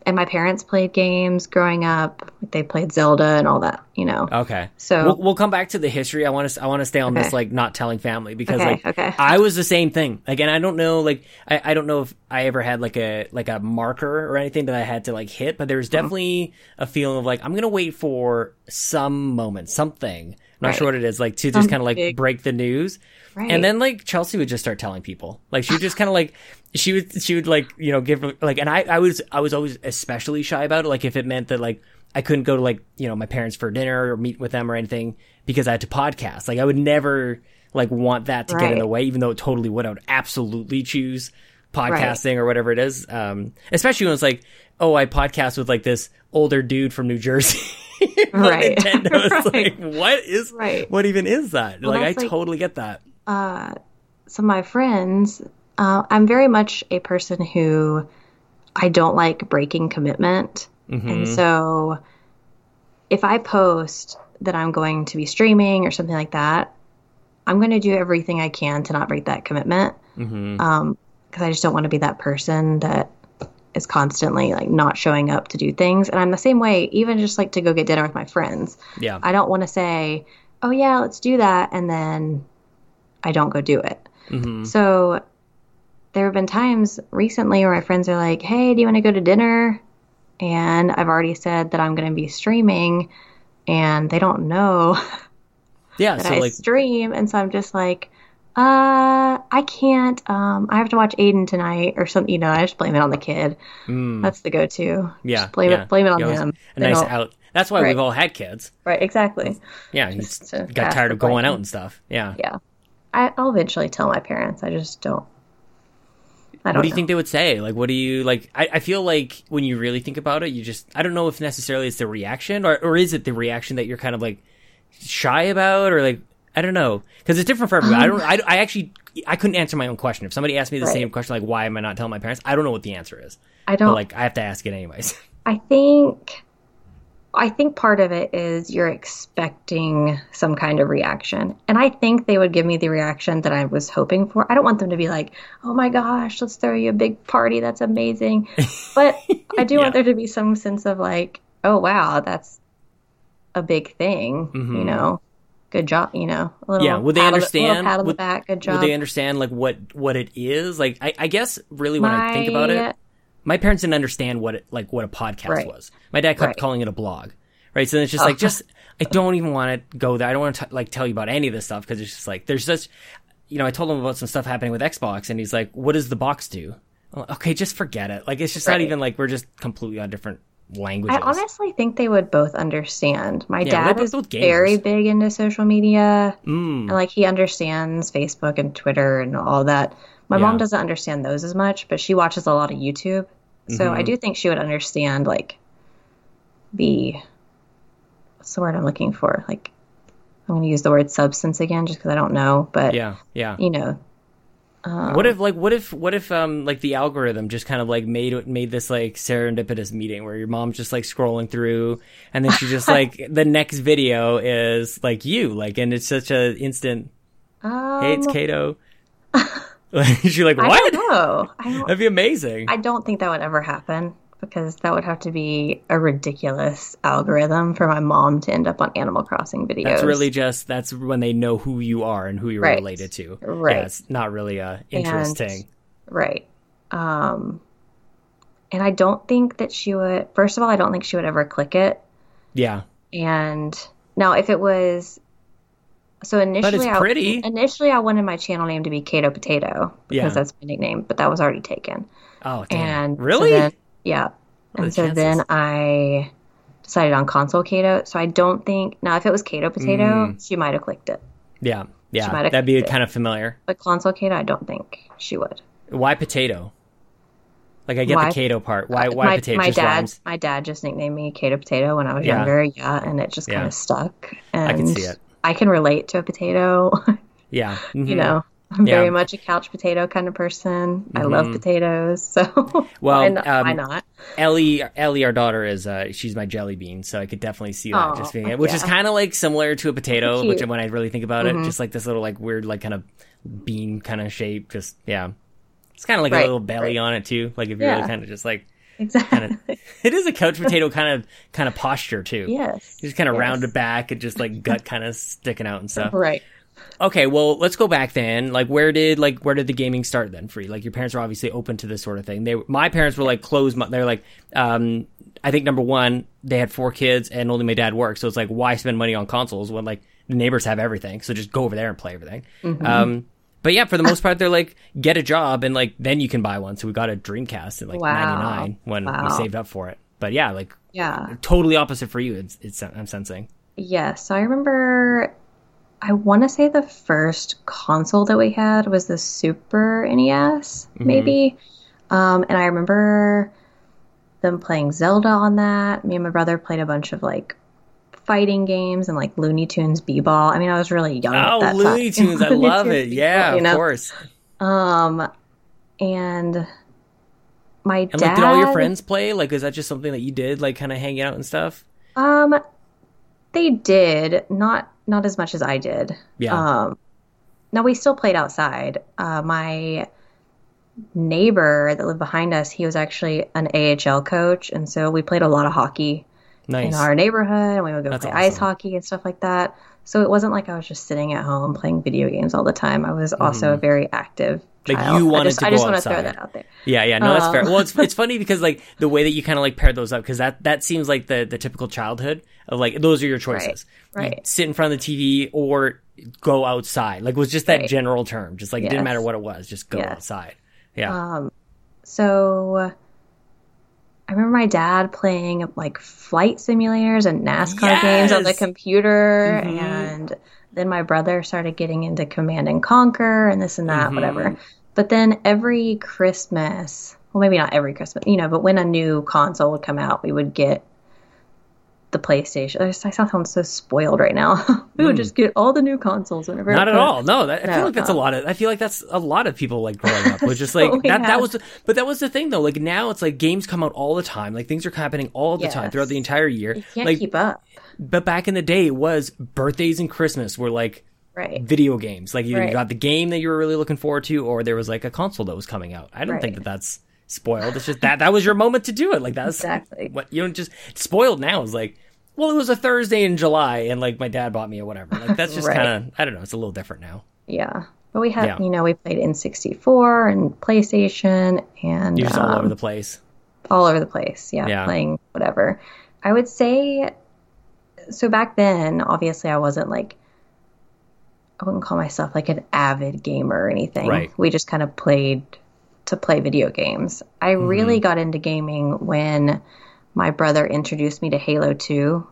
and my parents played games growing up. They played Zelda and all that, you know. Okay, So we'll, we'll come back to the history. I want to I want to stay on this like not telling family because Okay, like okay. I was the same thing. Again, I don't know like I, I don't know if I ever had like a like a marker or anything that I had to like hit, but there Uh-huh. was definitely a feeling of like I'm gonna wait for some moment, something. I'm not Right. sure what it is, like to just kind of like break the news. right. And then like Chelsea would just start telling people. Like she would just kind of like she would she would like you know give like and I I was I was always especially shy about it. Like if it meant that like I couldn't go to like you know my parents for dinner or meet with them or anything because I had to podcast. Like I would never like want that to get in the way, even though it totally would. I would absolutely choose podcasting or whatever it is. Um, especially when it's like, oh, I podcast with like this older dude from New Jersey. Right. Nintendo. It's Right. like, what is Right. what even is that? Well, like, I like- totally get that. uh, so my friends, uh, I'm very much a person who I don't like breaking commitment. Mm-hmm. And so if I post that I'm going to be streaming or something like that, I'm going to do everything I can to not break that commitment. hmm Um, because I just don't want to be that person that is constantly like not showing up to do things. And I'm the same way, even just like to go get dinner with my friends. Yeah. I don't want to say, oh, yeah, let's do that. And then I don't go do it. hmm So there have been times recently where my friends are like, hey, do you want to go to dinner? And I've already said that I'm going to be streaming, and they don't know Yeah. that So I like, stream. And so I'm just like, uh, I can't. Um, I have to watch Aiden tonight or something. You know, I just blame it on the kid. mm, That's the go-to. yeah. Just blame yeah. it. Blame it on always- A They nice out. That's why Right. we've all had kids. Right. Exactly. Yeah. You got tired of going out and stuff. Yeah. Yeah. I, I'll eventually tell my parents. I just don't. I don't What do you know. think they would say? Like, what do you like? I, I feel like when you really think about it, you just I don't know if necessarily it's the reaction or or is it the reaction that you're kind of like shy about or like I don't know because it's different for everyone. I don't. I, I actually I couldn't answer my own question. If somebody asked me the Right. same question, like why am I not telling my parents? I don't know what the answer is. I don't But like I have to ask it anyways. I think I think part of it is you're expecting some kind of reaction. And I think they would give me the reaction that I was hoping for. I don't want them to be like, "Oh my gosh, let's throw you a big party. That's amazing." But I do Yeah. want there to be some sense of like, "Oh wow, that's a big thing." Mhm. You know. Good job, you know. A little Yeah, would they on the- understand? pat on the Would- back. Good job. Would they understand like what what it is? Like I, I guess really when I think about it, my parents didn't understand what it like what a podcast Right. was. My dad kept Right. calling it a blog, right? So it's just like just I don't even want to go there. I don't want to like tell you about any of this stuff because it's just like there's just you know I told him about some stuff happening with Xbox and he's like, what does the box do? Like, okay, just forget it. Like it's just not even like we're just completely on different languages. I honestly think they would both understand. My Yeah, dad is very big into social media. mm, And like he understands Facebook and Twitter and all that. My Yeah. mom doesn't understand those as much, but she watches a lot of YouTube. So Mm-hmm. I do think she would understand like the what's the word I'm looking for? Like I'm going to use the word substance again just because I don't know, but yeah, yeah. you know, what if like what if what if um like the algorithm just kind of like made made this like serendipitous meeting where your mom's just like scrolling through and then she just like the next video is like you like and it's such a instant Um, hey it's Kato. She's like what? I don't know. I don't, That'd be amazing. I don't think that would ever happen because that would have to be a ridiculous algorithm for my mom to end up on Animal Crossing videos. That's really just that's when they know who you are and who you're Right. related to. Right. Yeah, it's not really uh interesting. right. Um, and I don't think that she would. First of all, I don't think she would ever click it. Yeah. And now, if it was so initially, it's pretty. I, initially I wanted my channel name to be Kato Potato because Yeah. that's my nickname, but that was already taken. Oh damn. And so really? then- yeah. What and so chances? then I decided on console Kato. So I don't think now if it was Kato Potato, she might have clicked it, yeah. Yeah. That'd be it. kind of familiar. but console Kato, I don't think she would. Why potato? Like I get Why- the Kato part. Why Uh, why my, potato? My Just dad, rhymes. my dad just nicknamed me Kato Potato when I was Yeah. younger. Yeah, and it just kind of stuck. And I can see it. I can relate to a potato. Yeah. you mhm. know, I'm Yeah. very much a couch potato kind of person. I love potatoes, so Well, why, not, why um, not? Ellie, Ellie, our daughter is uh, she's my jelly bean, so I could definitely see that Aw, just being it, which is kind of like similar to a potato, which Cute. Mm-hmm. when I really think about it, just like this little like weird like kind of bean kind of shape. Just yeah, it's kind of like a little belly right. on it too. Like if you're really kind of just like Exactly. it is a couch potato kind of kind of posture too. yes. Just kind of yes. rounded back and just like gut kind of sticking out and stuff. Right. Okay, well, let's go back then. Like, where did like where did the gaming start then for you? Like, your parents were obviously open to this sort of thing. They, my parents were like closed. They're like, um, I think number one, they had four kids and only my dad worked, so it's like, why spend money on consoles when like the neighbors have everything? So just go over there and play everything. Um, but yeah, for the most part, they're like, get a job and like then you can buy one. So we got a Dreamcast in like Wow. '99 when we saved up for it. But yeah, like Yeah. totally opposite for you. It's, it's I'm sensing. Yes. So I remember, I want to say the first console that we had was the Super NES, Mm-hmm. maybe. Um, and I remember them playing Zelda on that. Me and my brother played a bunch of like fighting games and like Looney Tunes B-ball. I mean, I was really young. at Oh, that Looney time. Tunes! I Looney love Tunes it. Yeah, you know? of course. Um, and my And dad. like, did all your friends play? Like, is that just something that you did, like, kind of hanging out and stuff? Um, they did not not as much as I did. Yeah. Um, no, we still played outside. Uh, my neighbor that lived behind us, he was actually an AHL coach, and so we played a lot of hockey Nice. in our neighborhood, and we would go That's play ice hockey and stuff like that. So it wasn't like I was just sitting at home playing video games all the time. I was also a very active. Like, child. you wanted I just, to I go just want to throw outside. that out there. yeah, yeah. No, that's fair. Um, Well, it's it's funny because like the way that you kind of like paired those up because that that seems like the the typical childhood of like those are your choices. You right. sit in front of the TV or go outside. Like, it was just that Right. general term. Just like it didn't matter what it was. Just go Yes. outside. Yeah. Um, so I remember my dad playing like flight simulators and NASCAR games on the Yes! computer, Mhm. and then my brother started getting into Command and Conquer and this and that, Mhm. whatever. But then every Christmas, well, maybe not every Christmas, you know, but when a new console would come out, we would get the PlayStation. I, sound so spoiled right now. we would hmm. just get all the new consoles whenever. Not at all. No, that, I feel like that's a lot of. I feel like that's a lot of people like growing up. Was just oh like So that. That was, but that was the thing though. Like now, it's like games come out all the time. Like things are happening all the time throughout the entire year. You can't like, keep up. but back in the day, it was birthdays and Christmas were like Right. video games. Like either you Right. got the game that you were really looking forward to, or there was like a console that was coming out. I don't think that that's spoiled. It's just that that was your moment to do it. Like that's Exactly. what you don't just spoiled now is like. Well, it was a Thursday in July, and like my dad bought me or whatever. Like that's just Right. kind of I don't know. It's a little different now. Yeah. But we had, Yeah. you know, we played N sixty four and PlayStation and You're just all um, over the place. all over the place. Yeah, Yeah. Playing whatever. I would say, so back then, obviously, I wasn't like, I wouldn't call myself like an avid gamer or anything. Right. We just kind of played to play video games. I Mm-hmm. really got into gaming when my brother introduced me to Halo 2.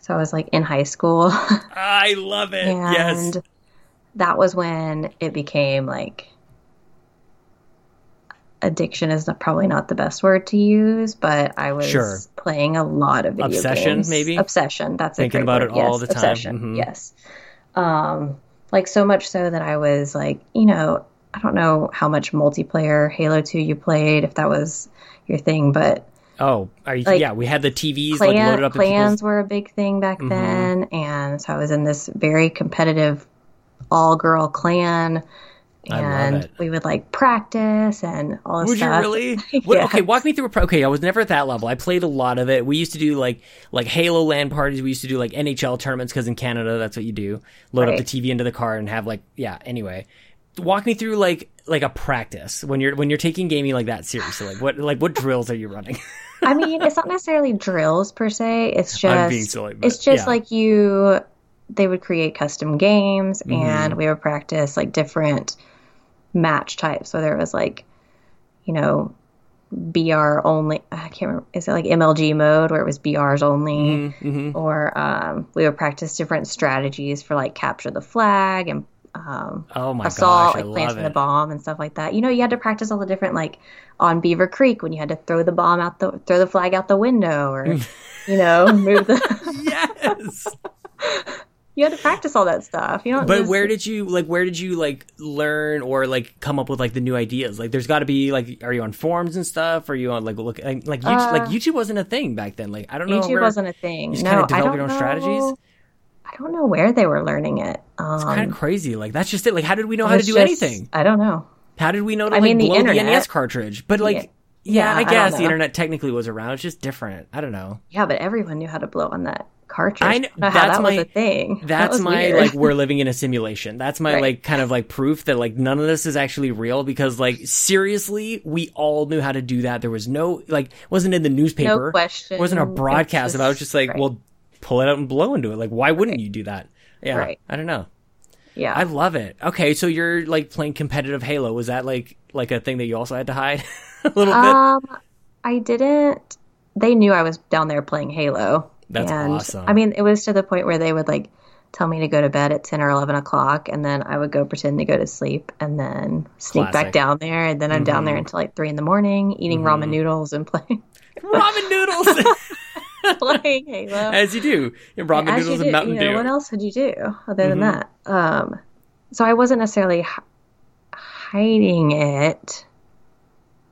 So I was like in high school. I love it. and yes. that was when it became like addiction is not, probably not the best word to use but i was Sure. playing a lot of video games. Obsession, games maybe? obsession that's a Thinking great about word. it all Yes, the time. obsession Mhm. yes um like so much so that i was like you know I don't know how much multiplayer Halo 2 you played, if that was your thing, but Oh, are you, Like, yeah, we had the TVs clan, like loaded up. clans were a big thing back Mhm. then, and so I was in this very competitive all girl clan, and we would like practice and all this Would you stuff. really? What- Yeah. Okay, walk me through a pro. Okay, I was never at that level. I played a lot of it. We used to do like like Halo LAN parties. We used to do like NHL tournaments because in Canada that's what you do. Load up the TV into the car and have like yeah. Anyway, walk me through like like a practice when you're when you're taking gaming like that seriously. Like what like what drills are you running? I mean, it's not necessarily drills per se. It's I'm being just silly, but it's just yeah. like you. They would create custom games, Mm-hmm. and we would practice like different match types. Whether it was like, you know, BR only. I can't remember. Is it like MLG mode where it was BRs only, hmm or um, we would practice different strategies for like capture the flag and um, Oh my assault, gosh, I like planting the bomb and stuff like that. You know, you had to practice all the different like on Beaver Creek when you had to throw the bomb out the throw the flag out the window or you know move the. Yes. you had to practice all that stuff. You know, But where did you like? Where did you like learn or like come up with like the new ideas? Like, there's got to be like, are you on forums and stuff? Are you on like look like, like YouTube? like YouTube wasn't a thing back then. Like, I don't know. YouTube where, wasn't a thing. you just no, kinda I develop your own know. strategies? I don't know where they were learning it. Um, It's kind of crazy. Like, that's just it. Like, how did we know how to do just- anything? I don't know. How did we know to I like mean, the blow the internet. NES cartridge? But like, Yeah. yeah, Yeah, I I guess don't the internet technically was around. It's just different. I don't know. Yeah, but everyone knew how to blow on that cartridge. I don't know that's that my- was a thing. That That's was my weird. like we're living in a simulation. That's my Right. like kind of like proof that like none of this is actually real because like seriously, we all knew how to do that. There was no like wasn't in the newspaper. no question. wasn't a broadcast It's about. It was just like, right. well, pull it out and blow into it. Like, why wouldn't you do that? Yeah, Right. I don't know. yeah. I love it. Okay, so you're like playing competitive Halo. Was that like like a thing that you also had to hide a little bit? Um, I didn't. They knew I was down there playing Halo. That's and, awesome. I mean, it was to the point where they would like tell me to go to bed at ten or eleven o'clock, and then I would go pretend to go to sleep, and then sneak Classic. back down there, and then I'm down there until like three in the morning, eating ramen noodles and playing Ramen noodles, as you do. Ramen As noodles you and Mountain you know, Dew. What else would you do other than Mhm. that? Um, so I wasn't necessarily hi- hiding it,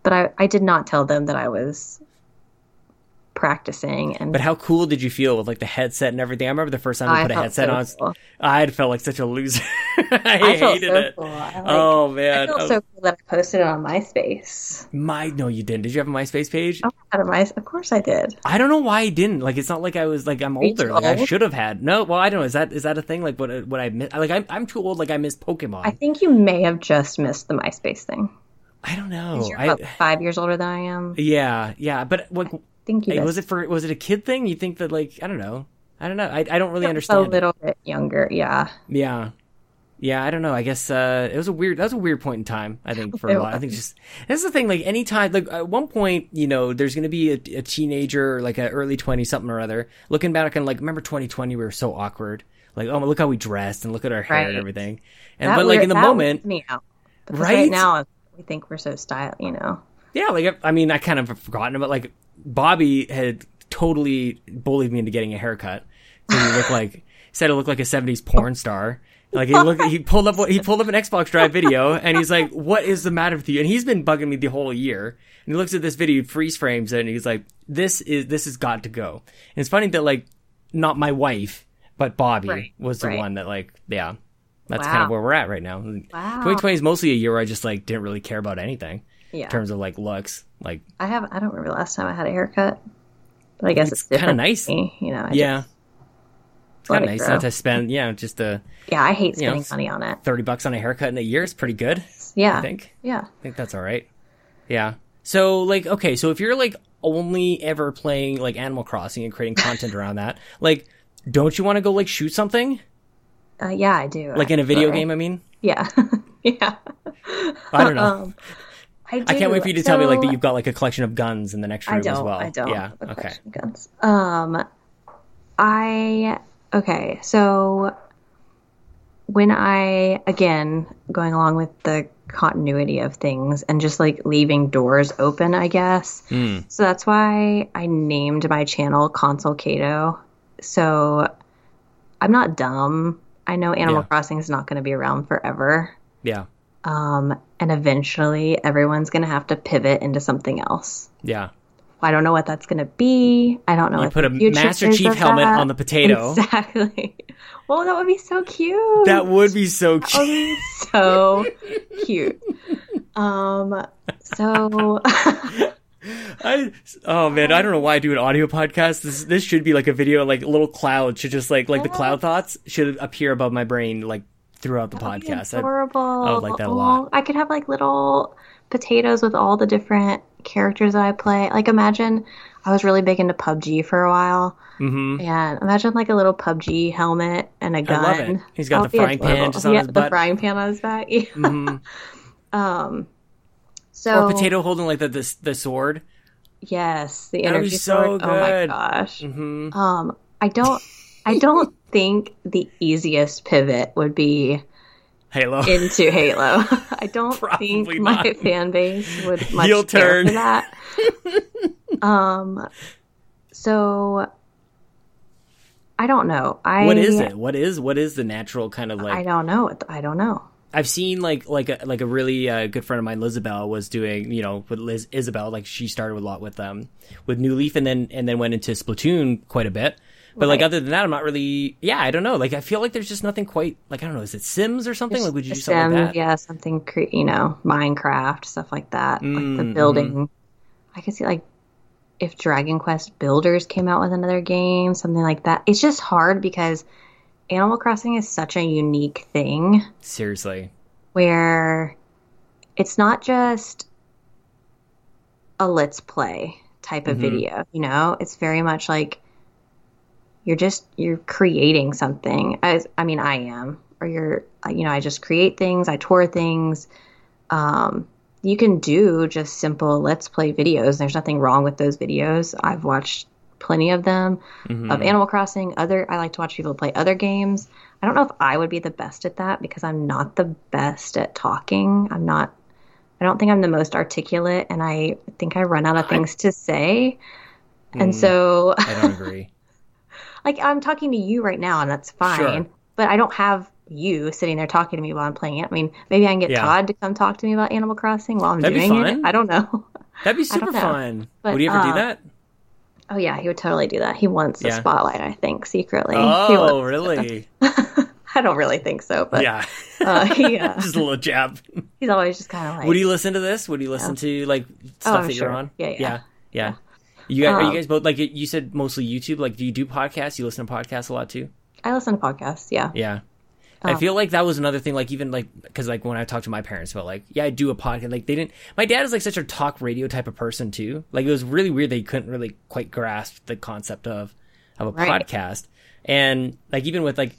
but I, I did not tell them that I was practicing. And But how cool did you feel with like the headset and everything? I remember the first time we I put a headset so on. cool. I had felt like such a loser. I, I hated so it. cool. I, like, oh I man, felt Oh, so cool that I posted it on MySpace. my no, you didn't. Did you have a MySpace page? Oh, out of my, of course I did. I don't know why I didn't. Like, it's not like I was like I'm older. Like I should have had. No, well, I don't know. Is that is that a thing? Like what what I miss? Like I'm I'm too old. Like I missed Pokemon. I think you may have just missed the MySpace thing. I don't know. you're I, about five years older than I am. Yeah, yeah. But what think you hey, was it for? Was it a kid thing? You think that like I don't know. I don't know. I I don't really a understand. it. little bit younger. Yeah. Yeah. Yeah, I don't know. I guess uh, it was a weird. That was a weird point in time. I think for a lot. I think just that's the thing. Like anytime, like at one point, you know, there's going to be a, a teenager, like an early twenty something or other, looking back and like, remember 2020? We were so awkward. Like, oh, look how we dressed and look at our hair and everything. And That but like in the moment, me out. Right? right now we think we're so style, you know. yeah, like I mean, I kind of have forgotten about like Bobby had totally bullied me into getting a haircut. He looked like said it looked like a '70s porn star. Like he looked, he pulled up he pulled up an Xbox Drive video, and he's like, "What is the matter with you?" And he's been bugging me the whole year. And he looks at this video, freeze frames it, and he's like, "This is this has got to go." And it's funny that like not my wife, but Bobby Right, was the right. one that like, yeah, that's kind of where we're at right now. Wow. 2020 is mostly a year where I just like didn't really care about anything Yeah. in terms of like looks, like. I have I don't remember the last time I had a haircut. But I guess It's it's, kinda nice. me, you know. I Yeah. It's kind of nice grow. not to spend, yeah, just uh, Yeah, I hate You know, spending money on it. 30 bucks on a haircut in a year is pretty good, Yeah. I think. Yeah. I think that's all right. Yeah. So, like, okay, so if you're like only ever playing like Animal Crossing and creating content around that, like, don't you want to go like shoot something? Uh, yeah, I do. Like in a video game, I mean? Yeah. yeah. I don't know. Um, I, I can't wait for you to tell me like that you've got like a collection of guns in the next room I don't. as well. I don't. Yeah. have a Okay. of Guns. Um, I okay. So when I again going along with the continuity of things and just like leaving doors open, I guess. Mm. So that's why I named my channel Console Kato. So I'm not dumb. I know Animal Yeah. Crossing is not going to be around forever. Yeah. Um, and eventually everyone's going to have to pivot into something else. Yeah. I don't know what that's going to be. I don't know You what put a Master Chief helmet that. on the potato. Exactly. Well, that would be so cute. That would be so cute. be so cute. Um. So I, oh man, I don't know why I do an audio podcast. This this should be like a video, like a little cloud should just like like the cloud thoughts should appear above my brain like throughout the podcast. I- adorable. I would like that a lot. I could have like little potatoes with all the different characters that I play. Like imagine I was really big into PUBG for a while. Mhm. And imagine like a little PUBG helmet and a gun. love it. He's got That the frying pan just on yeah, his the frying pan on his back. Yeah. Mhm. Um. So Or potato holding like the the, the sword. Yes, the That energy so sword. Oh my good. gosh. hmm Um, I don't. I don't think the easiest pivot would be Halo. into Halo. I don't Probably think my not. fan base would much Heel care turn. for that. um, so I don't know. I what is it? What is what is the natural kind of like? I don't know. I don't know. I've seen like like a like a really uh, good friend of mine, Lizabelle, was doing you know with Liz Isabel. Like she started a lot with um with New Leaf, and then and then went into Splatoon quite a bit. But like other than that, I'm not really. Yeah, I don't know. Like I feel like there's just nothing quite like I don't know. Is it Sims or something? Like would you do something Sim, like that? yeah, something cre- you know, Minecraft stuff like that. like the Mm, building. I could see like if Dragon Quest Builders came out with another game, something like that. It's just hard because Animal Crossing is such a unique thing Seriously. where it's not just a let's play type of Mhm. video, you know? It's very much like you're just you're creating something. As I mean, I am, or you're, you know, I just create things, I tour things. Um, you can do just simple let's play videos. There's nothing wrong with those videos. I've watched plenty of them Mhm. of Animal Crossing. Other I like to watch people play other games. I don't know if I would be the best at that because I'm not the best at talking. I'm not I don't think I'm the most articulate and I think I run out of things to say. And Mm, so I don't agree. Like I'm talking to you right now and that's fine. Sure. But I don't have you sitting there talking to me while I'm playing it. I mean, maybe I can get Yeah. Todd to come talk to me about Animal Crossing while I'm That'd doing it. I don't know. That'd be super fun. But, would you ever do uh, that? Oh yeah, he would totally do that. He wants the spotlight, I think, secretly. Oh, really? I don't really think so, but yeah. uh, he, uh, just a little jab. he's always just kind of like. Would he listen to this? Would he listen to like stuff Oh, that you're sure. on? Yeah, yeah. yeah, yeah. You guys, are you Um, guys both like you said mostly YouTube? Like, do you do podcasts? You listen to podcasts a lot too? I listen to podcasts. Yeah. Yeah. I Oh. feel like that was another thing, like even like because like when I talked to my parents about like yeah I do a podcast like they didn't my dad is like such a talk radio type of person too like it was really weird they couldn't really quite grasp the concept of of a Right. podcast and like even with like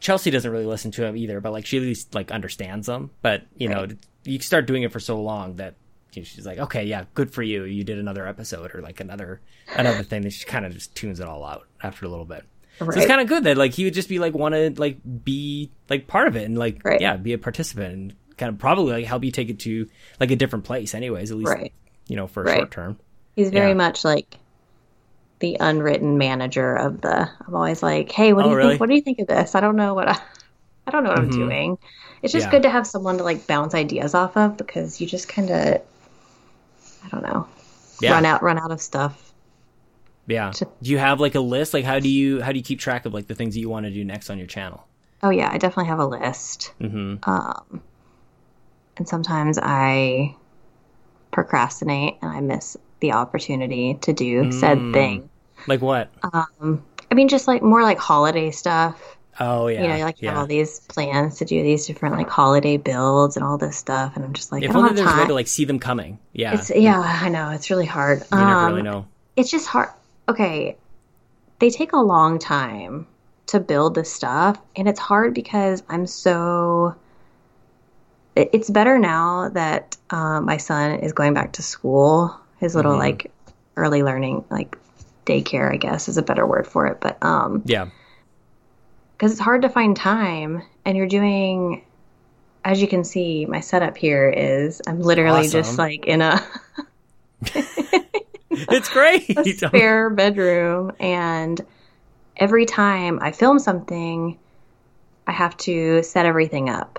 Chelsea doesn't really listen to them either but like she at least like understands them but you know you start doing it for so long that she's like okay yeah good for you you did another episode or like another another thing that she kind of just tunes it all out after a little bit so it's kind of good that like he would just be like want to like be like part of it and like Right. yeah be a participant and kind of probably like help you take it to like a different place anyways at least Right. you know for Right. short term He's very Yeah. much like the unwritten manager of the. I'm always like, hey, what do Oh, you really? think? What do you think of this? I don't know what I. I don't know what Mhm. I'm doing. It's just Yeah. good to have someone to like bounce ideas off of because you just kind of. I don't know. yeah Run out, run out of stuff. yeah do you have like a list like how do you how do you keep track of like the things that you want to do next on your channel Oh yeah, I definitely have a list. mm-hmm Um, and sometimes I procrastinate and I miss the opportunity to do said Mm. thing. like what Um, I mean, just like more like holiday stuff. Oh yeah you know, you like you yeah have all these plans to do these different like holiday builds and all this stuff, and I'm just like, if I don't only have there was a way to like see them coming yeah It's yeah, I know it's really hard. you never Um, really know It's just hard. Okay, they take a long time to build this stuff, and it's hard because I'm so. It's better now that um, my son is going back to school. His little Mhm. like early learning like daycare, I guess, is a better word for it. But um, yeah because it's hard to find time and you're doing as you can see my setup here is i'm literally just like in a, it's great a spare bedroom and every time i film something i have to set everything up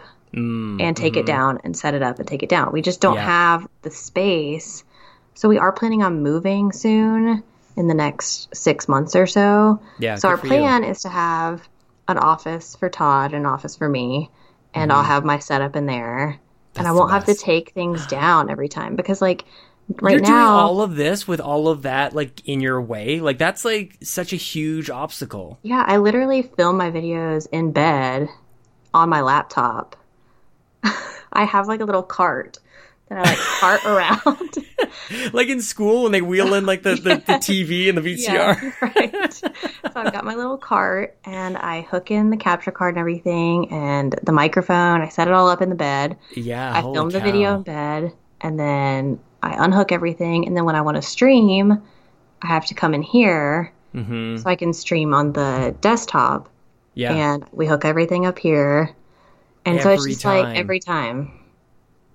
and take it down and set it up and take it down. We just don't Mm, Yeah. have the space. So we are planning on moving soon in the next six months or so. Yeah, So our for you. plan is to have an office for Todd, an office for me, and I'll have my setup in there. and Mm-hmm. I won't have to take things down every time because like right You're doing now all of this with all of that like in your way. Like that's like such a huge obstacle. Yeah, I literally film my videos in bed on my laptop. I have like a little cart that I like cart around. Like in school when they wheel in like the, the, the TV and the VCR. Yeah, right. So I've got my little cart and I hook in the capture card and everything and the microphone. I set it all up in the bed. Yeah, I holy film the video in bed and then I unhook everything. And then when I want to stream, I have to come in here Mhm. so I can stream on the desktop. Yeah. and we hook everything up here. And so it's just time. like every time.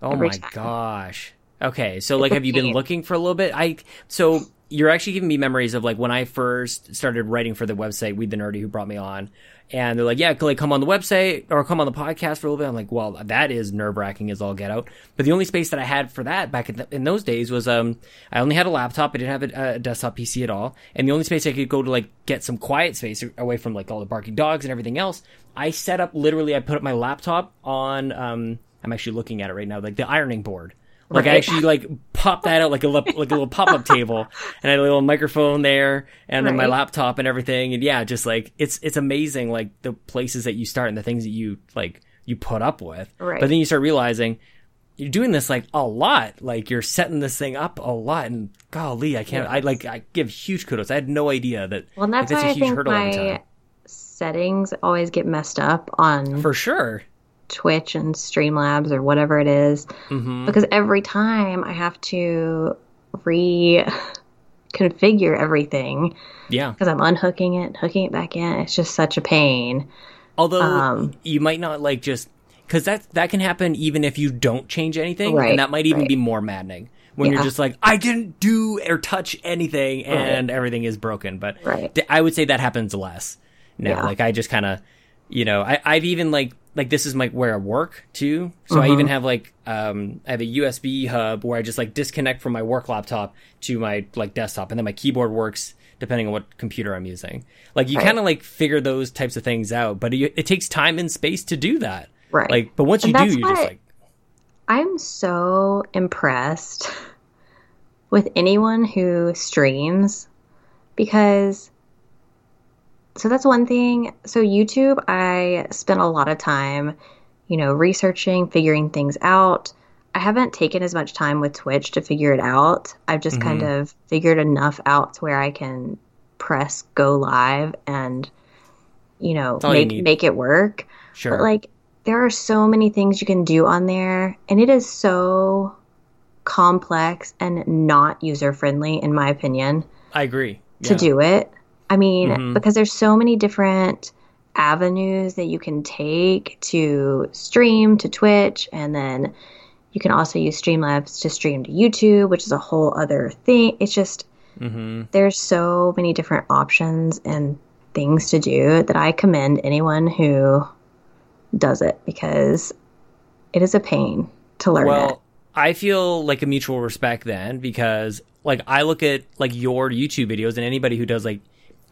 Oh my time. gosh. Okay, so It's like have you been looking for a little bit? I so you're actually giving me memories of like when I first started writing for the website, We the Nerdy who brought me on. And they're like, Yeah, like come on the website or come on the podcast for a little bit. I'm like, Well, that is nerve wracking as all get out. But the only space that I had for that back in, th- in those days was um I only had a laptop, I didn't have a, a desktop PC at all. And the only space I could go to like get some quiet space away from like all the barking dogs and everything else, I set up literally I put up my laptop on um I'm actually looking at it right now, like the ironing board. Like I actually like popped that out like a li- like a little pop up table, and I had a little microphone there, and then my laptop and everything, and yeah, just like it's it's amazing like the places that you start and the things that you like you put up with. Right. But then you start realizing you're doing this like a lot, like you're setting this thing up a lot, and golly, I can't. I like I give huge kudos. I had no idea that. Well, that's like, why I a huge think hurdle every my time. settings always get messed up on For sure. Twitch and Streamlabs or whatever it is. hmm Because every time I have to reconfigure everything Yeah. because I'm unhooking it, hooking it back in. It's just such a pain. Although Um, you might not like just because that that can happen even if you don't change anything, Right, and that might even right. be more maddening when you're just like, I didn't do or touch anything, and everything is broken. But Right. I would say that happens less now. Yeah. Like I just kind of, you know, I, I've even like like this is my where I work too. So Mm-hmm. I even have like um I have a USB hub where I just like disconnect from my work laptop to my like desktop, and then my keyboard works depending on what computer I'm using. Like you Right. kind of like figure those types of things out, but it, it takes time and space to do that. Right. Like, but once you do, you're just like, I'm so impressed with anyone who streams because so that's one thing. So YouTube, I spent a lot of time, you know, researching, figuring things out. I haven't taken as much time with Twitch to figure it out. I've just kind Mm-hmm. of figured enough out to where I can press go live and you know, all you make make it work. sure. But like there are so many things you can do on there and it is so complex and not user friendly in my opinion I agree. to do it. I mean, Mhm. because there's so many different avenues that you can take to stream to Twitch and then you can also use Streamlabs to stream to YouTube, which is a whole other thing. It's just Mhm. there's so many different options and things to do that I commend anyone who does it because it is a pain to learn it. I feel like a mutual respect then because like I look at like your YouTube videos and anybody who does like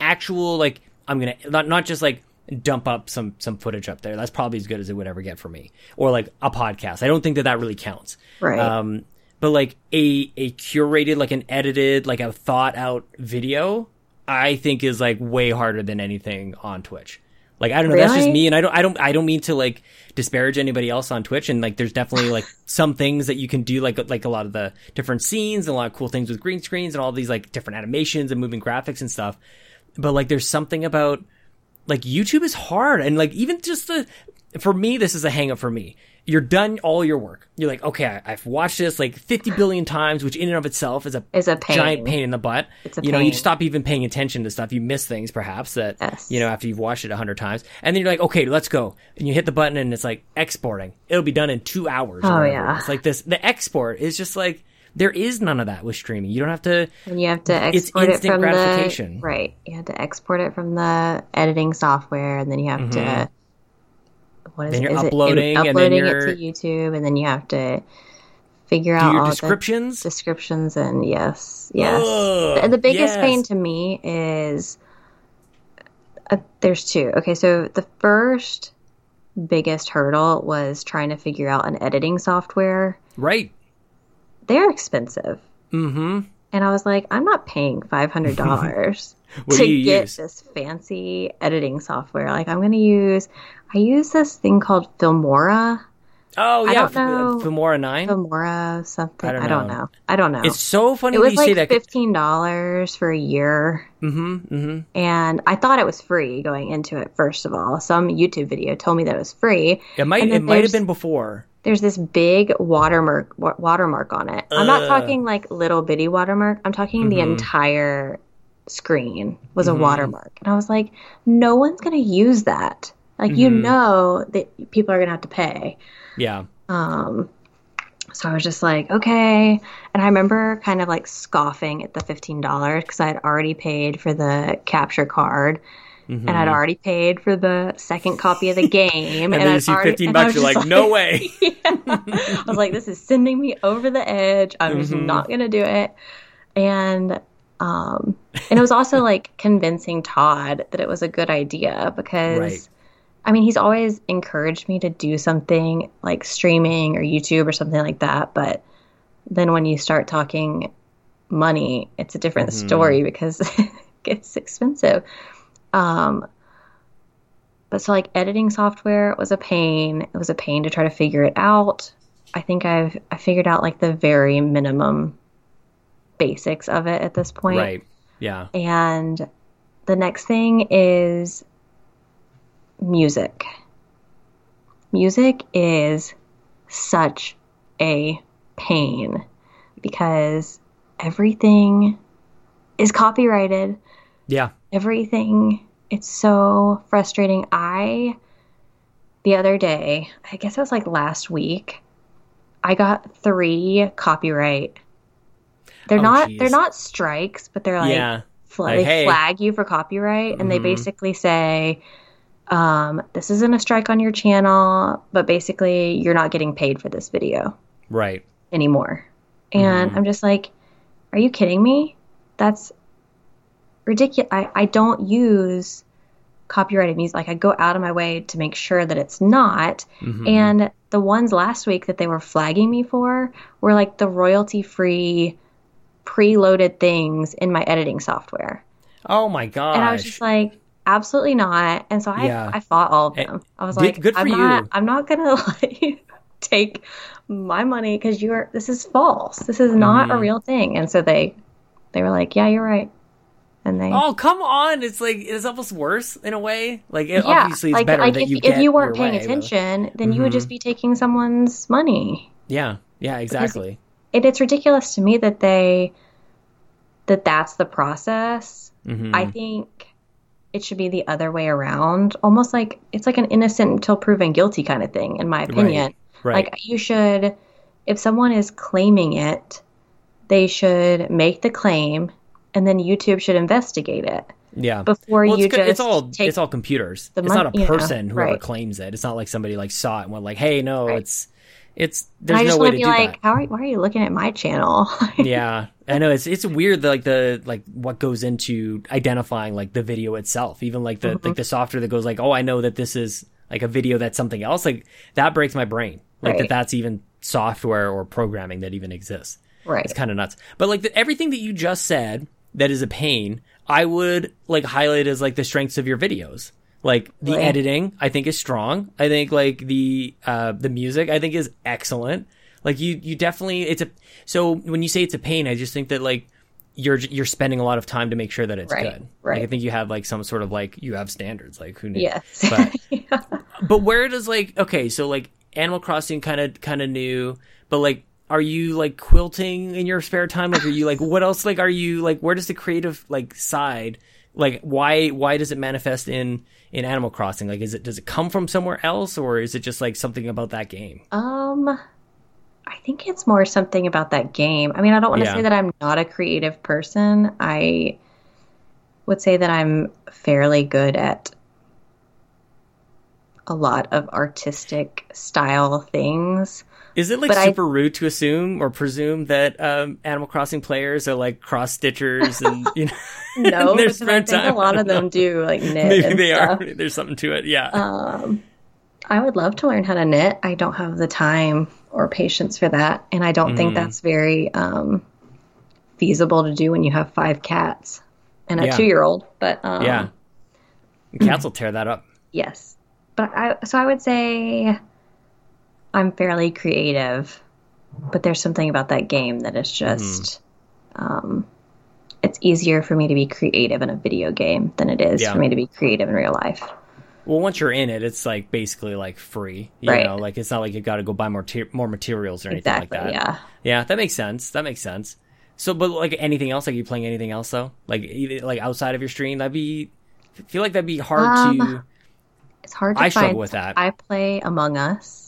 actual like I'm gonna not not just like dump up some some footage up there. That's probably as good as it would ever get for me. Or like a podcast. I don't think that that really counts. Right. Um, but like a a curated like an edited like a thought out video, I think is like way harder than anything on Twitch. Like I don't know, that's just me, and I don't, I don't, I don't mean to like disparage anybody else on Twitch. And like, there's definitely like some things that you can do, like like a lot of the different scenes and a lot of cool things with green screens and all these like different animations and moving graphics and stuff. But like, there's something about like YouTube is hard, and like even just the for me, this is a hang up for me. You're done all your work. You're like, okay, I, I've watched this like 50 billion times, which in and of itself is a Is a pain. giant pain in the butt. It's a you know, you stop even paying attention to stuff. You miss things perhaps that Yes. you know after you've watched it a hundred times, and then you're like, okay, let's go, and you hit the button and it's like exporting. It'll be done in two hours. Oh, yeah. it's like this. The export is just like there is none of that with streaming. You don't have to. and you have to It's export it instant from gratification. the right. You have to export it from the editing software, and then you have Mm-hmm. to what is Then it? you're Is it- uploading, and then uploading you're- it to YouTube, and then you have to figure Do out your all descriptions? the descriptions and yes, yes. Ugh, the, the biggest yes. pain to me is uh, there's two. Okay, so the first biggest hurdle was trying to figure out an editing software. right. They're expensive. Mm-hmm. And I was like, I'm not paying five hundred dollars to get use? this fancy editing software. Like I'm gonna use I use this thing called Filmora. Oh I yeah, don't know. Filmora Nine. Filmora something. I don't I don't know. I don't know. It's so funny it was you like say that. fifteen dollars for a year. Mm-hmm. Mm-hmm. And I thought it was free going into it, first of all. Some YouTube video told me that it was free. It might. It might have been before. There's this big watermark watermark on it. I'm not Ugh. talking like little bitty watermark. I'm talking the Mhm. entire screen was a Mhm. watermark. And I was like, no one's going to use that. Like, you Mhm. know that people are going to have to pay. Yeah. Um, so I was just like, okay. And I remember kind of like scoffing at the $15 because I had already paid for the capture card Mhm. and I'd already paid for the second copy of the game. And, then you see already- fifteen bucks, was you're just like, no way. Yeah. I was like, this is sending me over the edge. I'm just Mhm. not going to do it. And, um, and it was also like convincing Todd that it was a good idea because, Right. I mean, he's always encouraged me to do something like streaming or YouTube or something like that. But then when you start talking money, it's a different Mhm. story because it gets expensive. Um, but so like editing software was a pain. It was a pain to try to figure it out. I think I've I figured out like the very minimum basics of it at this point. Right. Yeah. And the next thing is music. Music is such a pain because everything is copyrighted Yeah. Everything it's so frustrating i the other day i guess it was like last week i got three copyright they're Oh, not geez. they're not strikes but they're like, yeah. fla- Like, they hey. flag you for copyright and they Mhm. basically say um, this isn't a strike on your channel but basically you're not getting paid for this video Right. anymore. And Mhm. I'm just like, are you kidding me? That's ridiculous. I, I don't use copyrighted music. Like, I go out of my way to make sure that it's not. Mhm. And the ones last week that they were flagging me for were like the royalty free, preloaded things in my editing software. oh my gosh. And I was just like, absolutely not. And so I, Yeah. I fought all of them. I was like, good for I'm you. not, I'm not gonna let you take my money because you are. This is false. This is not a Mhm. real thing. And so they, they were like, yeah, you're right. And they, Oh come on! It's like it's almost worse in a way. Like it, yeah, obviously, it's like better like that if you if you weren't paying way, but- attention, then you would just be taking someone's money. Yeah, yeah, exactly. It, it's ridiculous to me that they, that that's the process. Mhm. I think it should be the other way around. Almost like it's like an innocent until proven guilty kind of thing, in my opinion. right. Like you should, if someone is claiming it, they should make the claim, and then YouTube should investigate it yeah. before Well, you it's, good- just it's all it's all computers. It's not a you know, person whoever right. claims it. It's not like somebody like saw it and went like, "Hey, no, Right. it's it's." There's I no way want to be do like, that. how are why are you looking at my channel? yeah, I know it's it's weird like the like what goes into identifying like the video itself. Even like the Mm-hmm. like the software that goes like, "Oh, I know that this is like a video that's something else." Like that breaks my brain. Like that that's even software or programming that even exists. right. It's kind of nuts. But like the, everything that you just said that is a pain, I would like highlight as like the strengths of your videos. Like the Right. editing, I think is strong. I think like the uh the music, I think is excellent. Like you you definitely it's a so when you say it's a pain, I just think that like you're you're spending a lot of time to make sure that it's Right, good. Like, right. I think you have like some sort of like you have standards. Like who knew? Yes. But Yeah. but where does like okay, so like Animal Crossing kind of kind of new, but like are you like quilting in your spare time? Like are you like what else like are you like where does the creative like side like why why does it manifest in in Animal Crossing? Like is it does it come from somewhere else or is it just like something about that game? Um, I think it's more something about that game. I mean, I don't want to Yeah. say that I'm not a creative person. I would say that I'm fairly good at a lot of artistic style things. Is it like But I- super rude to assume or presume that um, Animal Crossing players are like cross stitchers and you know No, their I spare think time? a lot of them do like knit. maybe they stuff. are. There's something to it. Yeah. Um, I would love to learn how to knit. I don't have the time or patience for that, and I don't Mm. think that's very um, feasible to do when you have five cats and a Yeah. two-year-old. But um, yeah. Cats will tear that up. yes. But I so I would say I'm fairly creative, but there's something about that game that is just. Um, it's easier for me to be creative in a video game than it is Yeah. for me to be creative in real life. Well, once you're in it, it's like basically like free. You Right. know, like it's not like you got to go buy more ter- more materials or anything Exactly. like that. yeah. Yeah, that makes sense. That makes sense. So, but like anything else, like you playing anything else though, like either, like outside of your stream, that'd be. I feel like that'd be hard to. Um, It's hard to I struggle with that. I play Among Us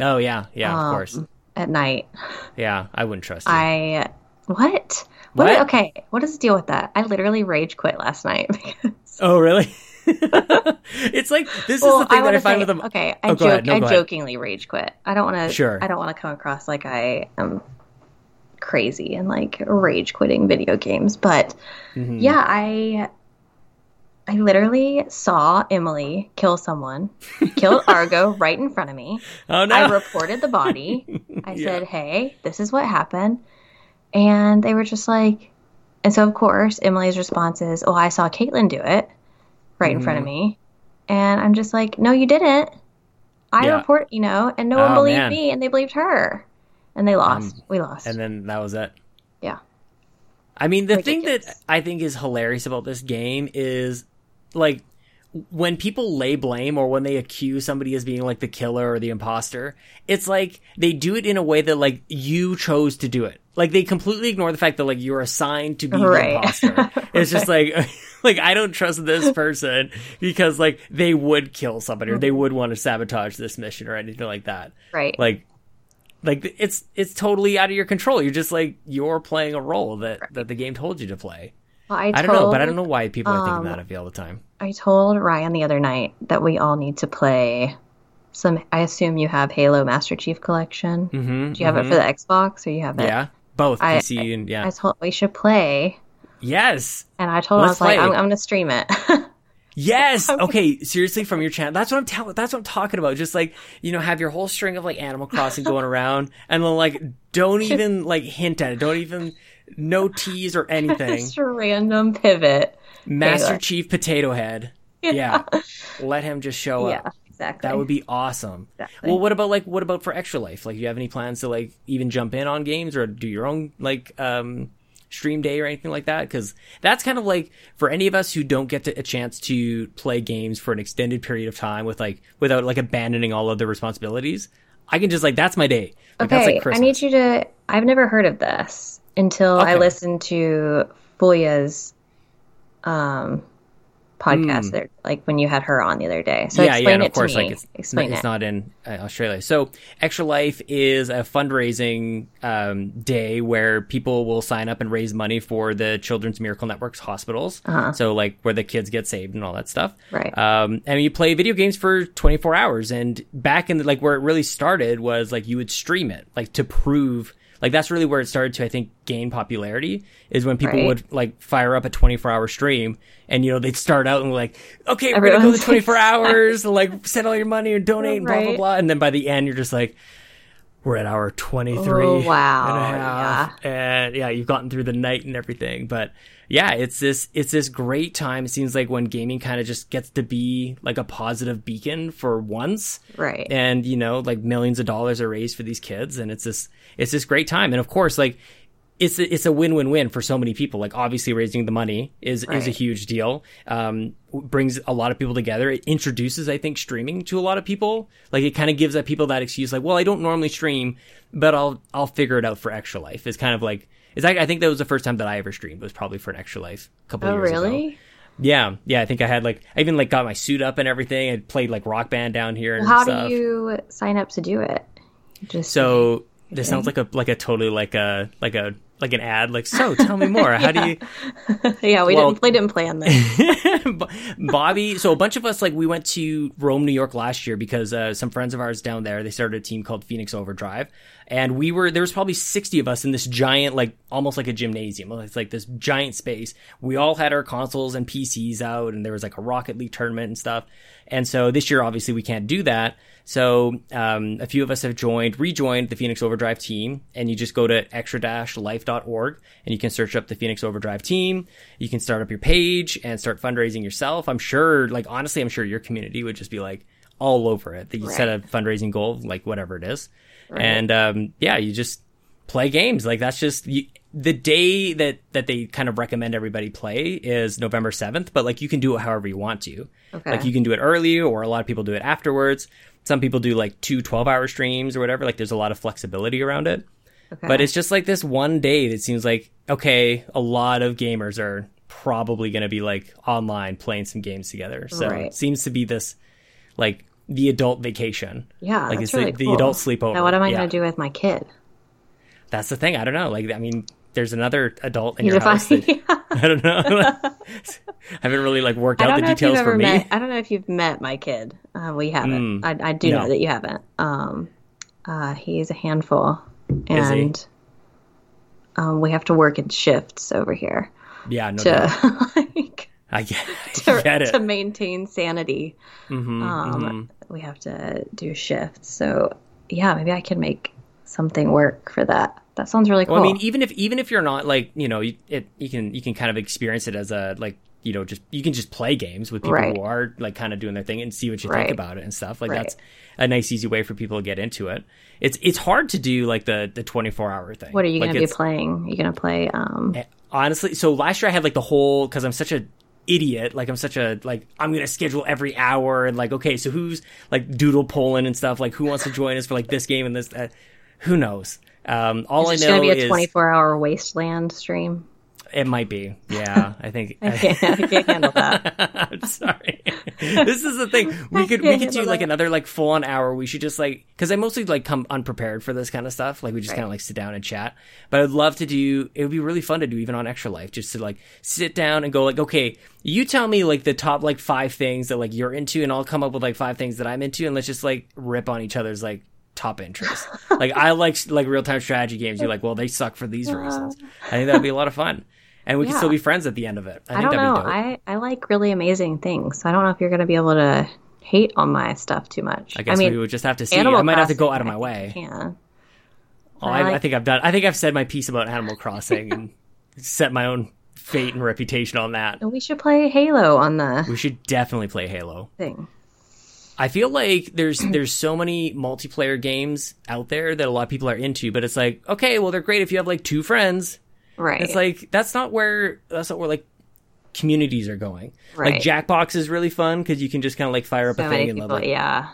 Oh yeah, yeah, of um, course. at night. Yeah, I wouldn't trust you. I what? What? What? Okay, what is the deal with that? I literally rage quit last night. because- oh really? it's like this well, is the thing that I find say- with them. Okay, I Oh, joke. No, I jokingly rage quit. I don't want to. Sure. I don't want to come across like I am crazy and like rage quitting video games, but Mhm. yeah, I. I literally saw Emily kill someone, killed Argo right in front of me. Oh no. I reported the body. I Yeah. said, "Hey, this is what happened," and they were just like, and so of course Emily's response is, "Oh, I saw Caitlin do it right in front of Mm-hmm. me," and I'm just like, "No, you didn't. I Yeah. report, you know, and no one Oh, believed man. me, and they believed her, and they lost. Um, we lost. and then that was it. yeah, I mean, the thing that I think is hilarious about this game is like when people lay blame or when they accuse somebody as being like the killer or the imposter, it's like they do it in a way that like you chose to do it. Like they completely ignore the fact that like you're assigned to be the Right. imposter. It's just like like I don't trust this person because like they would kill somebody or they mm-hmm. would want to sabotage this mission or anything like that right. like like it's it's totally out of your control you're just like you're playing a role that that the game told you to play Well, i don't know but i don't know why people are thinking um, that of you all the time I told Ryan the other night that we all need to play some. I assume you have Halo Master Chief Collection. mm-hmm, Do you have it for the Xbox or you have it? yeah both I- pc and yeah I told we should play, yes and I told him I was like, play. I'm, I'm going to stream it. yes okay seriously from your channel that's what i'm telling that's what i'm talking about just like you know have your whole string of like animal crossing going around and then like don't even like hint at it don't even no tease or anything Just a random pivot. master chief potato head yeah let him just show up. Yeah, up exactly. That would be awesome. Exactly. Well, what about like what about for extra life? Like, do you have any plans to like even jump in on games or do your own like um stream day or anything like that? Because that's kind of like for any of us who don't get to, a chance to play games for an extended period of time with like without like abandoning all of the responsibilities. I can just like that's my day. Like, okay, like I need you to. I've never heard of this until I listened to Fuya's um, podcast. There, like when you had her on the other day. So yeah, explain yeah, and it of course, to me. like it's explain it's it. not in uh, Australia. So, Extra Life is a fundraising um, day where people will sign up and raise money for the Children's Miracle Network's hospitals. So, like where the kids get saved and all that stuff. Uh-huh. Right. Um, and you play video games for 24 hours. And back in the, like where it really started was like you would stream it, like to prove. Like that's really where it started to, I think, gain popularity is when people Right. would like fire up a 24 hour stream and, you know, they'd start out and like, okay, we're going to go Everyone's to 24 hours, like send all your money and donate and blah, blah, blah. And then by the end, you're just like, we're at hour 23 Oh, wow, and a half. And yeah, you've gotten through the night and everything. But yeah, it's this, it's this great time. It seems like when gaming kind of just gets to be like a positive beacon for once. Right. and you know like millions of dollars are raised for these kids and it's this it's this great time. And of course like it's a, it's a win-win-win for so many people. Like obviously raising the money is is a huge deal. Um brings a lot of people together. It introduces i think streaming to a lot of people. Like it kind of gives that people that excuse like well i don't normally stream but i'll i'll figure it out for extra life. It's kind of like it's like i think that was the first time that i ever streamed It was probably for an extra life a couple oh, years ago really? yeah yeah i think i had like i even like got my suit up and everything i played like rock band down here and How stuff. do you sign up to do it? Just So this sounds like a like a totally like a like a like an ad, like so. Tell me more. How do you? yeah, we Well- didn't we didn't plan this. Bobby. So a bunch of us like we went to Rome, New York last year because uh, some friends of ours down there they started a team called Phoenix Overdrive, and we were there was probably sixty of us in this giant like almost like a gymnasium. It's like this giant space. We all had our consoles and PCs out, and there was like a Rocket League tournament and stuff. And so this year, obviously, we can't do that. So um, a few of us have joined, rejoined the Phoenix Overdrive team, and you just go to extra-life.org and you can search up the Phoenix Overdrive team. You can start up your page and start fundraising yourself. I'm sure, like honestly, I'm sure your community would just be like all over it. That you set a fundraising goal, like whatever it is, and um, yeah, you just play games. Like that's just you, the day that that they kind of recommend everybody play is November 7th, but like you can do it however you want to. Okay. Like you can do it early or a lot of people do it afterwards. Some people do like two 12 hour streams or whatever. Like there's a lot of flexibility around it. Okay. But it's just like this one day that seems like, okay, a lot of gamers are probably going to be like online playing some games together. So Right. it seems to be this like the adult vacation. yeah, like it's really the, the adult sleepover. Now, what am I Yeah. going to do with my kid? That's the thing. I don't know. Like, I mean, there's another adult in You your house. That, I don't know. I haven't really like worked out the details for me. met. I don't know if you've met my kid. Uh, we haven't. I, I do no. know that you haven't. Um, uh, he's a handful, and um, we have to work in shifts over here Yeah, no to like I get, to, I get it. to maintain sanity. Mhm, Um, mhm. We have to do shifts. So yeah, maybe I can make something work for that. That sounds really cool. Well, I mean, even if even if you're not like you know, you, it you can you can kind of experience it as a like you know just you can just play games with people Right. who are like kind of doing their thing and see what you Right. think about it and stuff. Like Right. that's a nice easy way for people to get into it. It's it's hard to do like the the 24 hour thing. what are you Like, going to be playing? you're going to play? Um, honestly so last year i had like the whole because i'm such a idiot like i'm such a like i'm gonna schedule every hour and like okay so who's like doodle polling and stuff like who wants to join us for like this game and this uh, who knows um all i know going to be a is 24 hour wasteland stream? It might be yeah i think I can't, I can't handle that. I'm sorry. this is the thing. We could we could do like that. another like full on hour. We should just like because I mostly like come unprepared for this kind of stuff. Like we just Right. kind of like sit down and chat. But I'd love to do. It would be really fun to do even on Extra Life, just to like sit down and go like, okay, you tell me like the top like five things that like you're into, and I'll come up with like five things that I'm into, and let's just like rip on each other's like top interests. like I like like real time strategy games. You're like, well, they suck for these reasons. I think that'd be a lot of fun. And we can still be friends at the end of it. I, I think don't that'd know. I, I like really amazing things. So I don't know if you're going to be able to hate on my stuff too much. I guess mean, we would just have to see. Animal I might have to go out of my way. I Can. Oh, I I, like- I think I've done. I think I've said my piece about Animal Crossing and set my own fate and reputation on that. And we should play Halo on the We should definitely play Halo. thing. I feel like there's there's so many multiplayer games out there that a lot of people are into, but it's like, okay, well they're great if you have like two friends. Right. It's like that's not where that's not where like communities are going. Right. Like Jackbox is really fun because you can just kind of like fire up so a thing and people. like, yeah.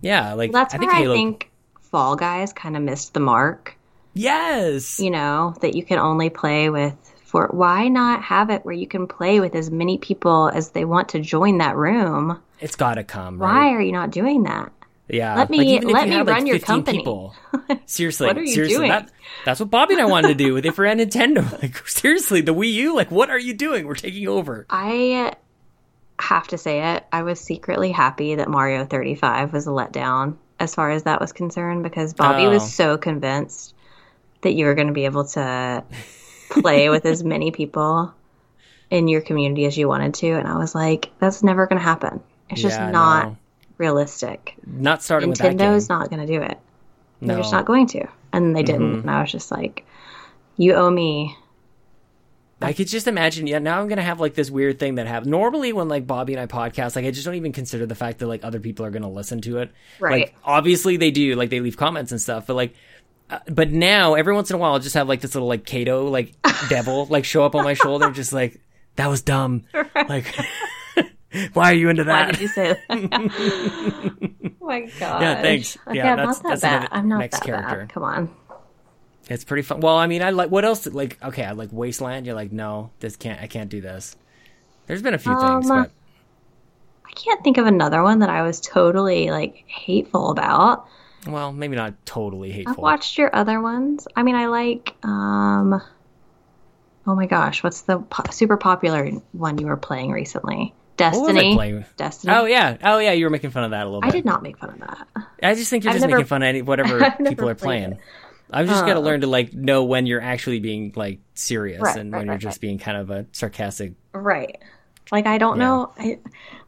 yeah, like That's I where think Halo. I think Fall Guys kind of missed the mark. yes, You know, that you can only play with. For why not have it where you can play with as many people as they want to join that room? it's got to come. Right? Why are you not doing that? Yeah. Let me- like, let me like, run your 15 company. People. Seriously. What are you seriously. doing? That, that's what Bobby and I wanted to do with it for Nintendo. Like, seriously, the Wii U, like, what are you doing? We're taking over. I have to say it. I was secretly happy that Mario 35 was a letdown as far as that was concerned because Bobby Oh. was so convinced that you were going to be able to play with as many people in your community as you wanted to. And I was like, that's never going to happen. It's just not no. Realistic. Not starting with that game. Nintendo's not going to do it. They're just not going to. And they didn't. Mm-hmm. And I was just like, you owe me. I could just imagine. Yeah, now I'm gonna have like this weird thing that happens. Normally, when like Bobby and I podcast, like I just don't even consider the fact that like other people are gonna listen to it. Right. Like obviously they do. Like they leave comments and stuff. But like, uh, but now every once in a while, I'll just have like this little like Kato like devil like show up on my shoulder, just like that was dumb. Like, why are you into that? Why did you say that? oh my god. Yeah, thanks. Okay, Yeah, I'm that's- not that that's bad. I'm not next that character. bad. Come on. It's pretty fun. Well, I mean, I like what else? Like, okay, I like Wasteland. You're like, no, this can't. I can't do this. There's been a few things, Um, but I can't think of another one that I was totally like hateful about. well, maybe not totally hateful. I've watched your other ones. I mean, I like um oh my gosh, what's the po- super popular one you were playing recently? What was I Destiny. Destiny. Oh yeah, oh yeah, you were making fun of that a little bit. I did not make fun of that. I just think you're I've just never- making fun of any, whatever people are playing. it. I've just got to uh. learn to like know when you're actually being like serious Right, and right, when you're right, just right. being kind of a sarcastic. Right. Like I don't Yeah. know. I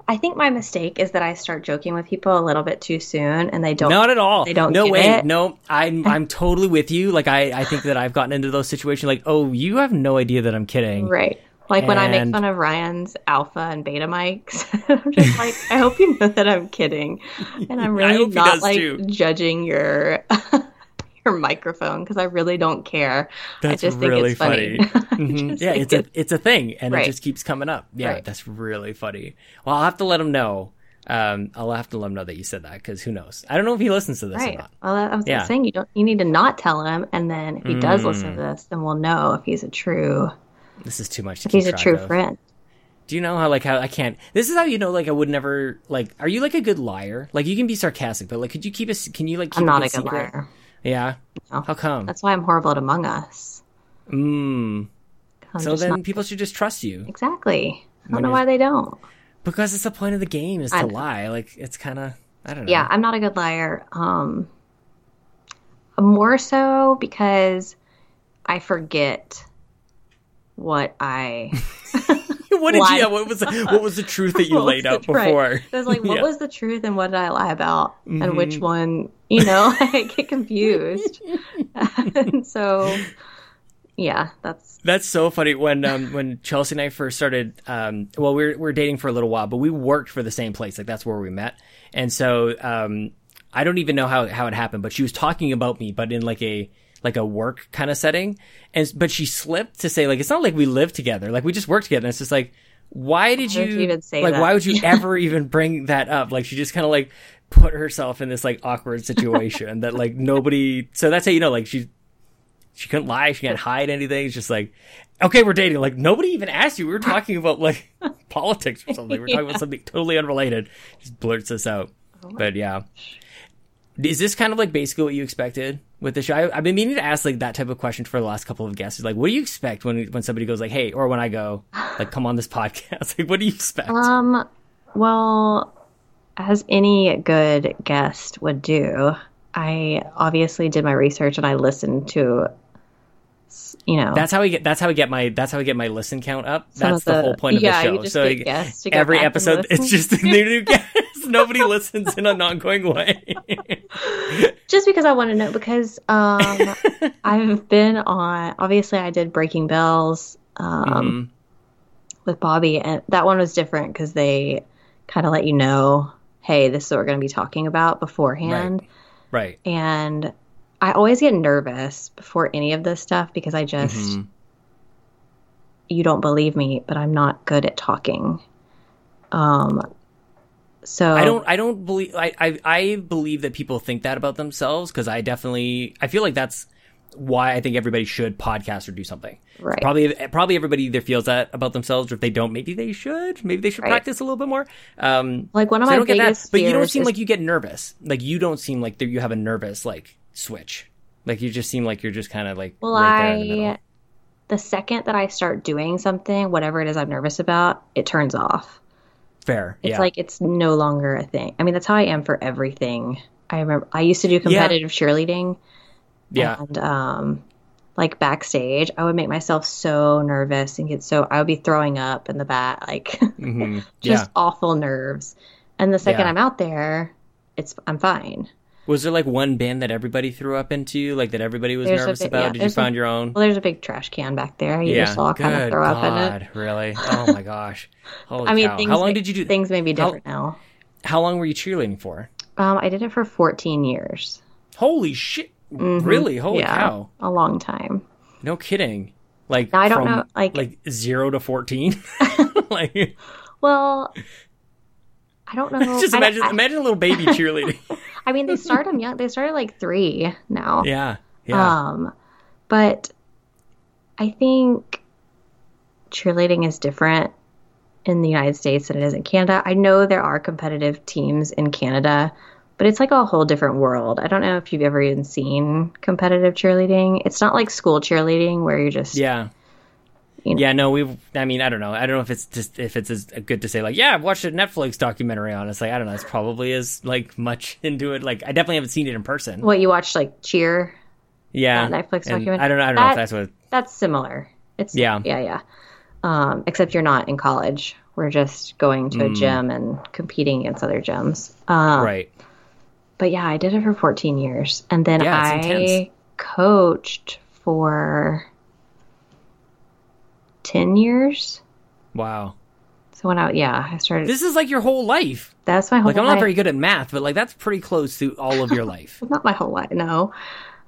I think my mistake is that I start joking with people a little bit too soon and they don't Not at all. They don't No way. it. No, I'm I'm totally with you. Like I I think that I've gotten into those situations. Like oh, you have no idea that I'm kidding. Right. Like when I make fun of Ryan's alpha and beta mics, I'm just like, I hope you know that I'm kidding, and I'm really not like too. judging your your microphone because I really don't care. That's I just think really it's funny. funny. I Mhm. Yeah, it's a it's a thing, and it just keeps coming up. Yeah, Right. that's really funny. Well, I'll have to let him know. Um, I'll have to let him know that you said that because who knows? I don't know if he listens to this or Right. not. Well, I was Yeah. saying you don't. You need to not tell him, and then if he does Mm. listen to this, then we'll know if he's a true This is too much. To he's a true of. friend. Do you know how like how I can't? This is how you know like I would never like. Are you like a good liar? Like you can be sarcastic, but like could you keep a? Can you like? Keep I'm not a good good secret? liar. Yeah. No. How come? That's why I'm horrible at Among Us. Mm. I'm So then people should just trust you exactly. I don't When know why they don't. because it's the point of the game is to lie. Like it's kind of I don't know. Yeah, I'm not a good liar. Um, more so because I forget what I. what did you? Yeah, what was the, what was the truth that you laid out the- right. before? It was like, what Yeah. was the truth and what did I lie about, and which one? You know, I get confused. and so, yeah, that's That's so funny. When um, when Chelsea and I first started, um, well, we are we are dating for a little while, but we worked for the same place. Like that's where we met. And so um, I don't even know how how it happened, but she was talking about me, but in like a like a work kind of setting. And but she slipped to say like it's not like we live together, like we just work together. And it's just like. Why did you, you even say like? that? Why would you ever even bring that up? Like, she just kind of like put herself in this like awkward situation that like nobody. So that's how you know, like she she couldn't lie. She can't hide anything. It's just like, okay, we're dating. Like nobody even asked you. We were talking about like politics or something. We are talking about something totally unrelated. Just blurts this out. Oh but yeah, is this kind of like basically what you expected with the show? I, I've been meaning to ask like that type of question for the last couple of guests. Like, what do you expect when when somebody goes like, hey, or when I go like, come on this podcast? Like, what do you expect? um, well, as any good guest would do, I obviously did my research and I listened to, you know, That's how we get. That's how we get my. That's how we get my listen count up. That's the, the- whole point of yeah, the show. so get guests to go every episode, it's just a new, new guest. Nobody listens in an ongoing way. just because I want to know because um, I've been on. Obviously, I did Breaking Bells um, Mhm. with Bobby, and that one was different because they kind of let you know, hey, this is what we're going to be talking about beforehand. Right. And I always get nervous before any of this stuff because I just Mhm. you don't believe me, but I'm not good at talking. Um, so I don't. I don't believe. I, I. I believe that people think that about themselves because I definitely. I feel like that's why I think everybody should podcast or do something. right. Probably. Probably everybody either feels that about themselves, or if they don't, maybe they should. Maybe they should Right. practice a little bit more. Um, Like one of so I my don't get that. But you don't seem is- like you get nervous. Like you don't seem like you have a nervous like switch. Like you just seem like you're just kind of like Well, right there in the. I the second that I start doing something, whatever it is I'm nervous about, it turns off. Fair. It's yeah. like it's no longer a thing. I mean, that's how I am for everything. I remember I used to do competitive cheerleading, yeah. and um, like backstage, I would make myself so nervous and get so I would be throwing up in the back, like hmm just yeah. awful nerves. And the second Yeah. I'm out there, it's I'm fine. Was there like one bin that everybody threw up into, like that everybody was There's nervous about? yeah, Did you there's a- find your own? Well, there's a big trash can back there. You yeah. just all kind of throw up in it. God, Really? Oh my gosh. Holy I mean, cow. things How long may- did you do? Things may be how- different now. How long were you cheerleading for? Um, I did it for 14 years. Holy shit! Really? Holy Mm-hmm. yeah, cow! a long time. No kidding. Like Now, I don't from, know, like- like zero to fourteen. like Well, I don't know. just imagine I, imagine a little baby cheerleading. I mean, they start them young. They started like three now. yeah. Yeah. Um, but I think cheerleading is different in the United States than it is in Canada. I know there are competitive teams in Canada, but it's like a whole different world. I don't know if you've ever even seen competitive cheerleading. It's not like school cheerleading where you're just yeah. You know? Yeah, no, we've. I mean, I don't know. I don't know if it's just if it's as good to say like, yeah, I've watched a Netflix documentary on. it. It's like I don't know. It's probably as like much into it. Like I definitely haven't seen it in person. What you watched like Cheer? yeah, Netflix documentary? I don't know. I don't know if that's what. That's similar. It's Yeah. yeah, yeah. Um, except you're not in college. We're just going to a Mm. gym and competing against other gyms. Um, right. But yeah, I did it for 14 years, and then Yeah, I intense. coached for 10 years. Wow. So when I yeah, I started. This is like your whole life. that's my whole life. Like I'm life. not very good at math, but like that's pretty close to all of your life. not my whole life. No.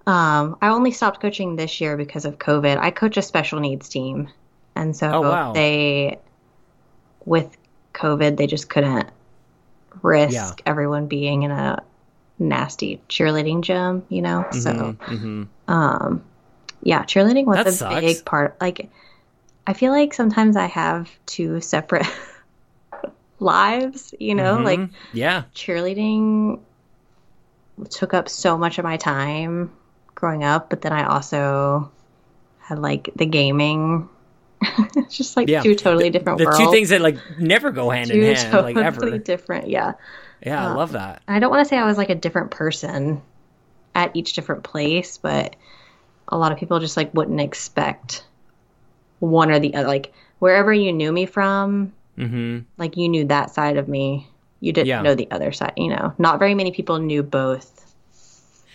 Um, I only stopped coaching this year because of COVID. I coach a special needs team. And so Oh, wow. they, with COVID, they just couldn't risk Yeah. everyone being in a nasty cheerleading gym, you know? So, hmm um, yeah, cheerleading was That a sucks. big part. Like, I feel like sometimes I have two separate lives, you know? Like, Mm-hmm. yeah, cheerleading took up so much of my time growing up, but then I also had like the gaming. it's just like Yeah. two totally different the worlds. two things that like never go hand two in hand, totally like ever. different. Yeah, Yeah, I love that. I don't want to say I was like a different person at each different place, but a lot of people just like wouldn't expect one or the other. Like wherever you knew me from, hmm like you knew that side of me. You didn't Yeah. know the other side. You know, not very many people knew both.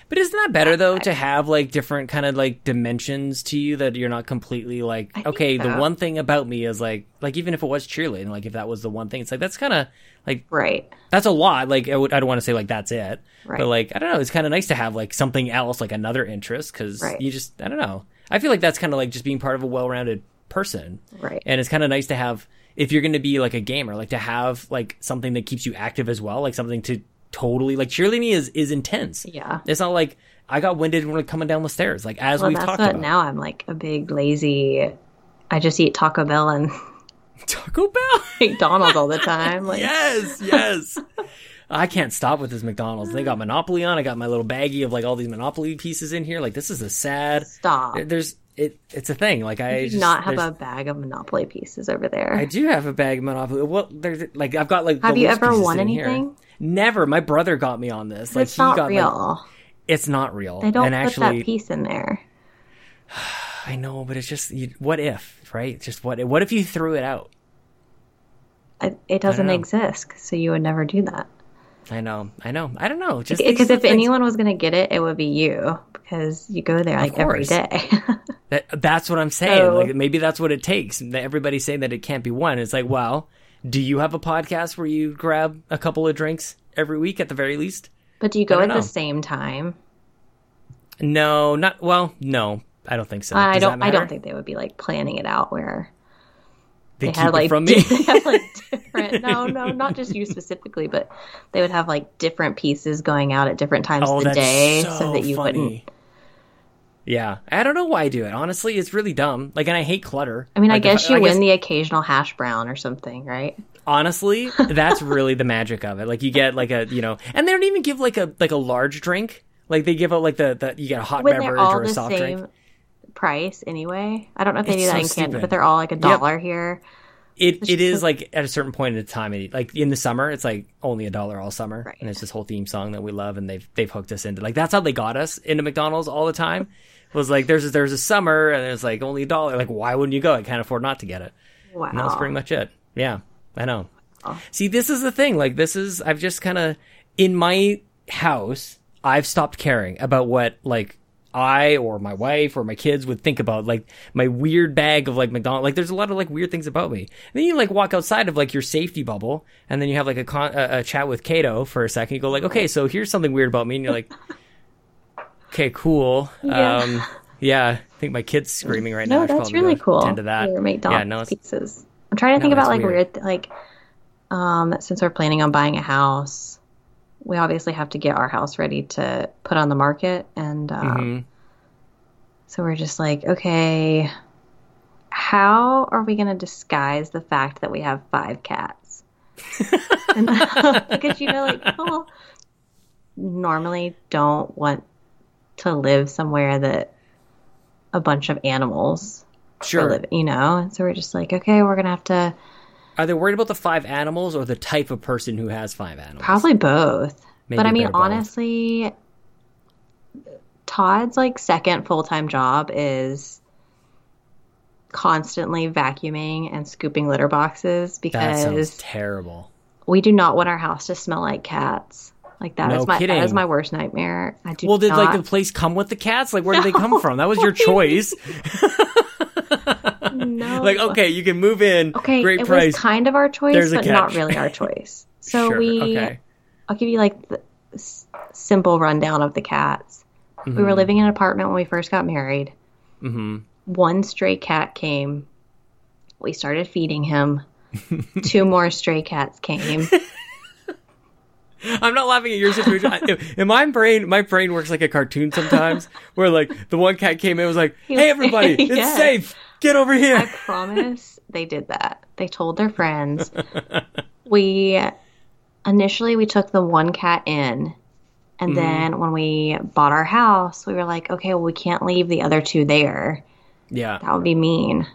But isn't that better though to have like different kind of like dimensions to you that you're not completely like think okay, the one thing about me is like like even if it was cheerleading, like if that was the one thing, it's like that's kind of like Right. that's a lot. Like I, would, I don't want to say like that's it, Right. but like I don't know, it's kind of nice to have like something else, like another interest, because Right. you just I don't know. I feel like that's kind of like just being part of a well-rounded person, Right. and it's kind of nice to have if you're going to be like a gamer, like to have like something that keeps you active as well, like something to totally like cheerleading is is intense. Yeah. It's not like I got winded when we're coming down the stairs, like as Well, we've talked about. now I'm like a big lazy. I just eat Taco Bell and Taco Bell. McDonald's all the time. Like, yes, yes. I can't stop with this McDonald's. They got Monopoly on. I got my little baggie of like all these Monopoly pieces in here. Like this is a sad. stop. There's it. It's a thing. Like I just, not have a bag of Monopoly pieces over there. I do have a bag of Monopoly. Well, there's like I've got like. Have you ever won sitting here. anything? Never. My brother got me on this. Like it's he not got real. Like, it's not real. they don't and put actually, that piece in there. I know, but it's just you, what if, right? Just what? What if you threw it out? It, it doesn't exist, so you would never do that. I know. I know. I don't know. Just Because if things- anyone was going to get it, it would be you because you go there like every day. That, that's what I'm saying. So- like maybe that's what it takes. Everybody's saying that it can't be one. It's like, well, do you have a podcast where you grab a couple of drinks every week at the very least? but do you go at don't the same time? No, not well. No, I don't think so. I don't. I don't think they would be like planning it out where they, they had like from me. they have like different no no not just you specifically but they would have like different pieces going out at different times oh, of the day so, so, that you funny. wouldn't Yeah, I don't know why I do it. Honestly, it's really dumb. Like, and I hate clutter. i mean Like, i guess you I win the occasional hash brown or something right honestly that's really the magic of it like you get like a you know and they don't even give like a like a large drink like they give out like the, the you get a hot when beverage or a the soft same drink price anyway i don't know if they It's do that so in canada stupid. but they're all like a dollar here it it is like at a certain point in the time like in the summer it's like only a dollar all summer Right. and it's this whole theme song that we love and they've they've hooked us into like that's how they got us into mcdonald's all the time was like there's there's a summer and it's like only a dollar like why wouldn't you go i can't afford not to get it wow And that was pretty much it. Yeah, I know. Oh. See, this is the thing. Like, this is, I've just kind of, in my house, I've stopped caring about what, like, I or my wife or my kids would think about, like, my weird bag of, like, McDonald's. Like, there's a lot of, like, weird things about me. And then you, like, walk outside of, like, your safety bubble, and then you have, like, a, con- a, a chat with Kato for a second. You go, like, okay, so here's something weird about me. And you're like, okay, cool. Yeah. Um, yeah, I think my kid's screaming right now. no that's really cool Tend to that. your mcdonald's yeah, no, pieces i'm trying to No, think about like weird. weird like um since we're planning on buying a house we obviously have to get our house ready to put on the market and um, Mhm. So we're just like, okay, how are we going to disguise the fact that we have five cats? and, because you know, like people normally don't want to live somewhere that a bunch of animals Sure. living, you know. And so we're just like, okay, we're gonna have to Are they worried about the five animals or the type of person who has five animals? probably both. Maybe but i mean, both. honestly, Todd's like second full time job is constantly vacuuming and scooping litter boxes That sounds because terrible. we do not want our house to smell like cats. Like that is No my that is kidding. my worst nightmare. I do Well, did not. like the place come with the cats? Like, where did they come from? That was your choice. no. like, okay, you can move in. Okay, great it price. was kind of our choice, but not really our choice. So Sure, we, okay. I'll give you like the s- simple rundown of the cats. We Mm-hmm. were living in an apartment when we first got married. hmm One stray cat came. We started feeding him. Two more stray cats came. I'm not laughing at your situation. I- In my brain, my brain works like a cartoon sometimes, where like the one cat came in and was like, "Hey, everybody, it's Yes. safe. Get over here." I promise they did that. They told their friends. we initially we took the one cat in. And mm-hmm. then when we bought our house, we were like, okay, well, we can't leave the other two there. Yeah, That would be mean.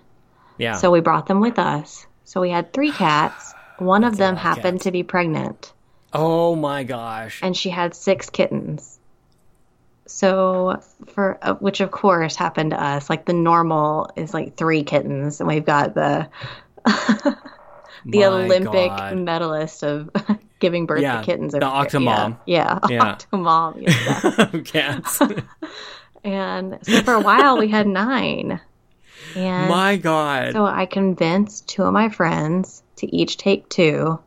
yeah. So we brought them with us. So we had three cats. One of them happened cats. to be pregnant, oh my gosh. and she had six kittens. So for uh, which of course happened to us. Like the normal is like three kittens, and we've got the the My Olympic God. medalist of giving birth Yeah, to kittens. the. Octomom. Yeah, yeah, Yeah. Octomom. Yeah. cats. and so for a while we had nine. And my God. so I convinced two of my friends to each take two,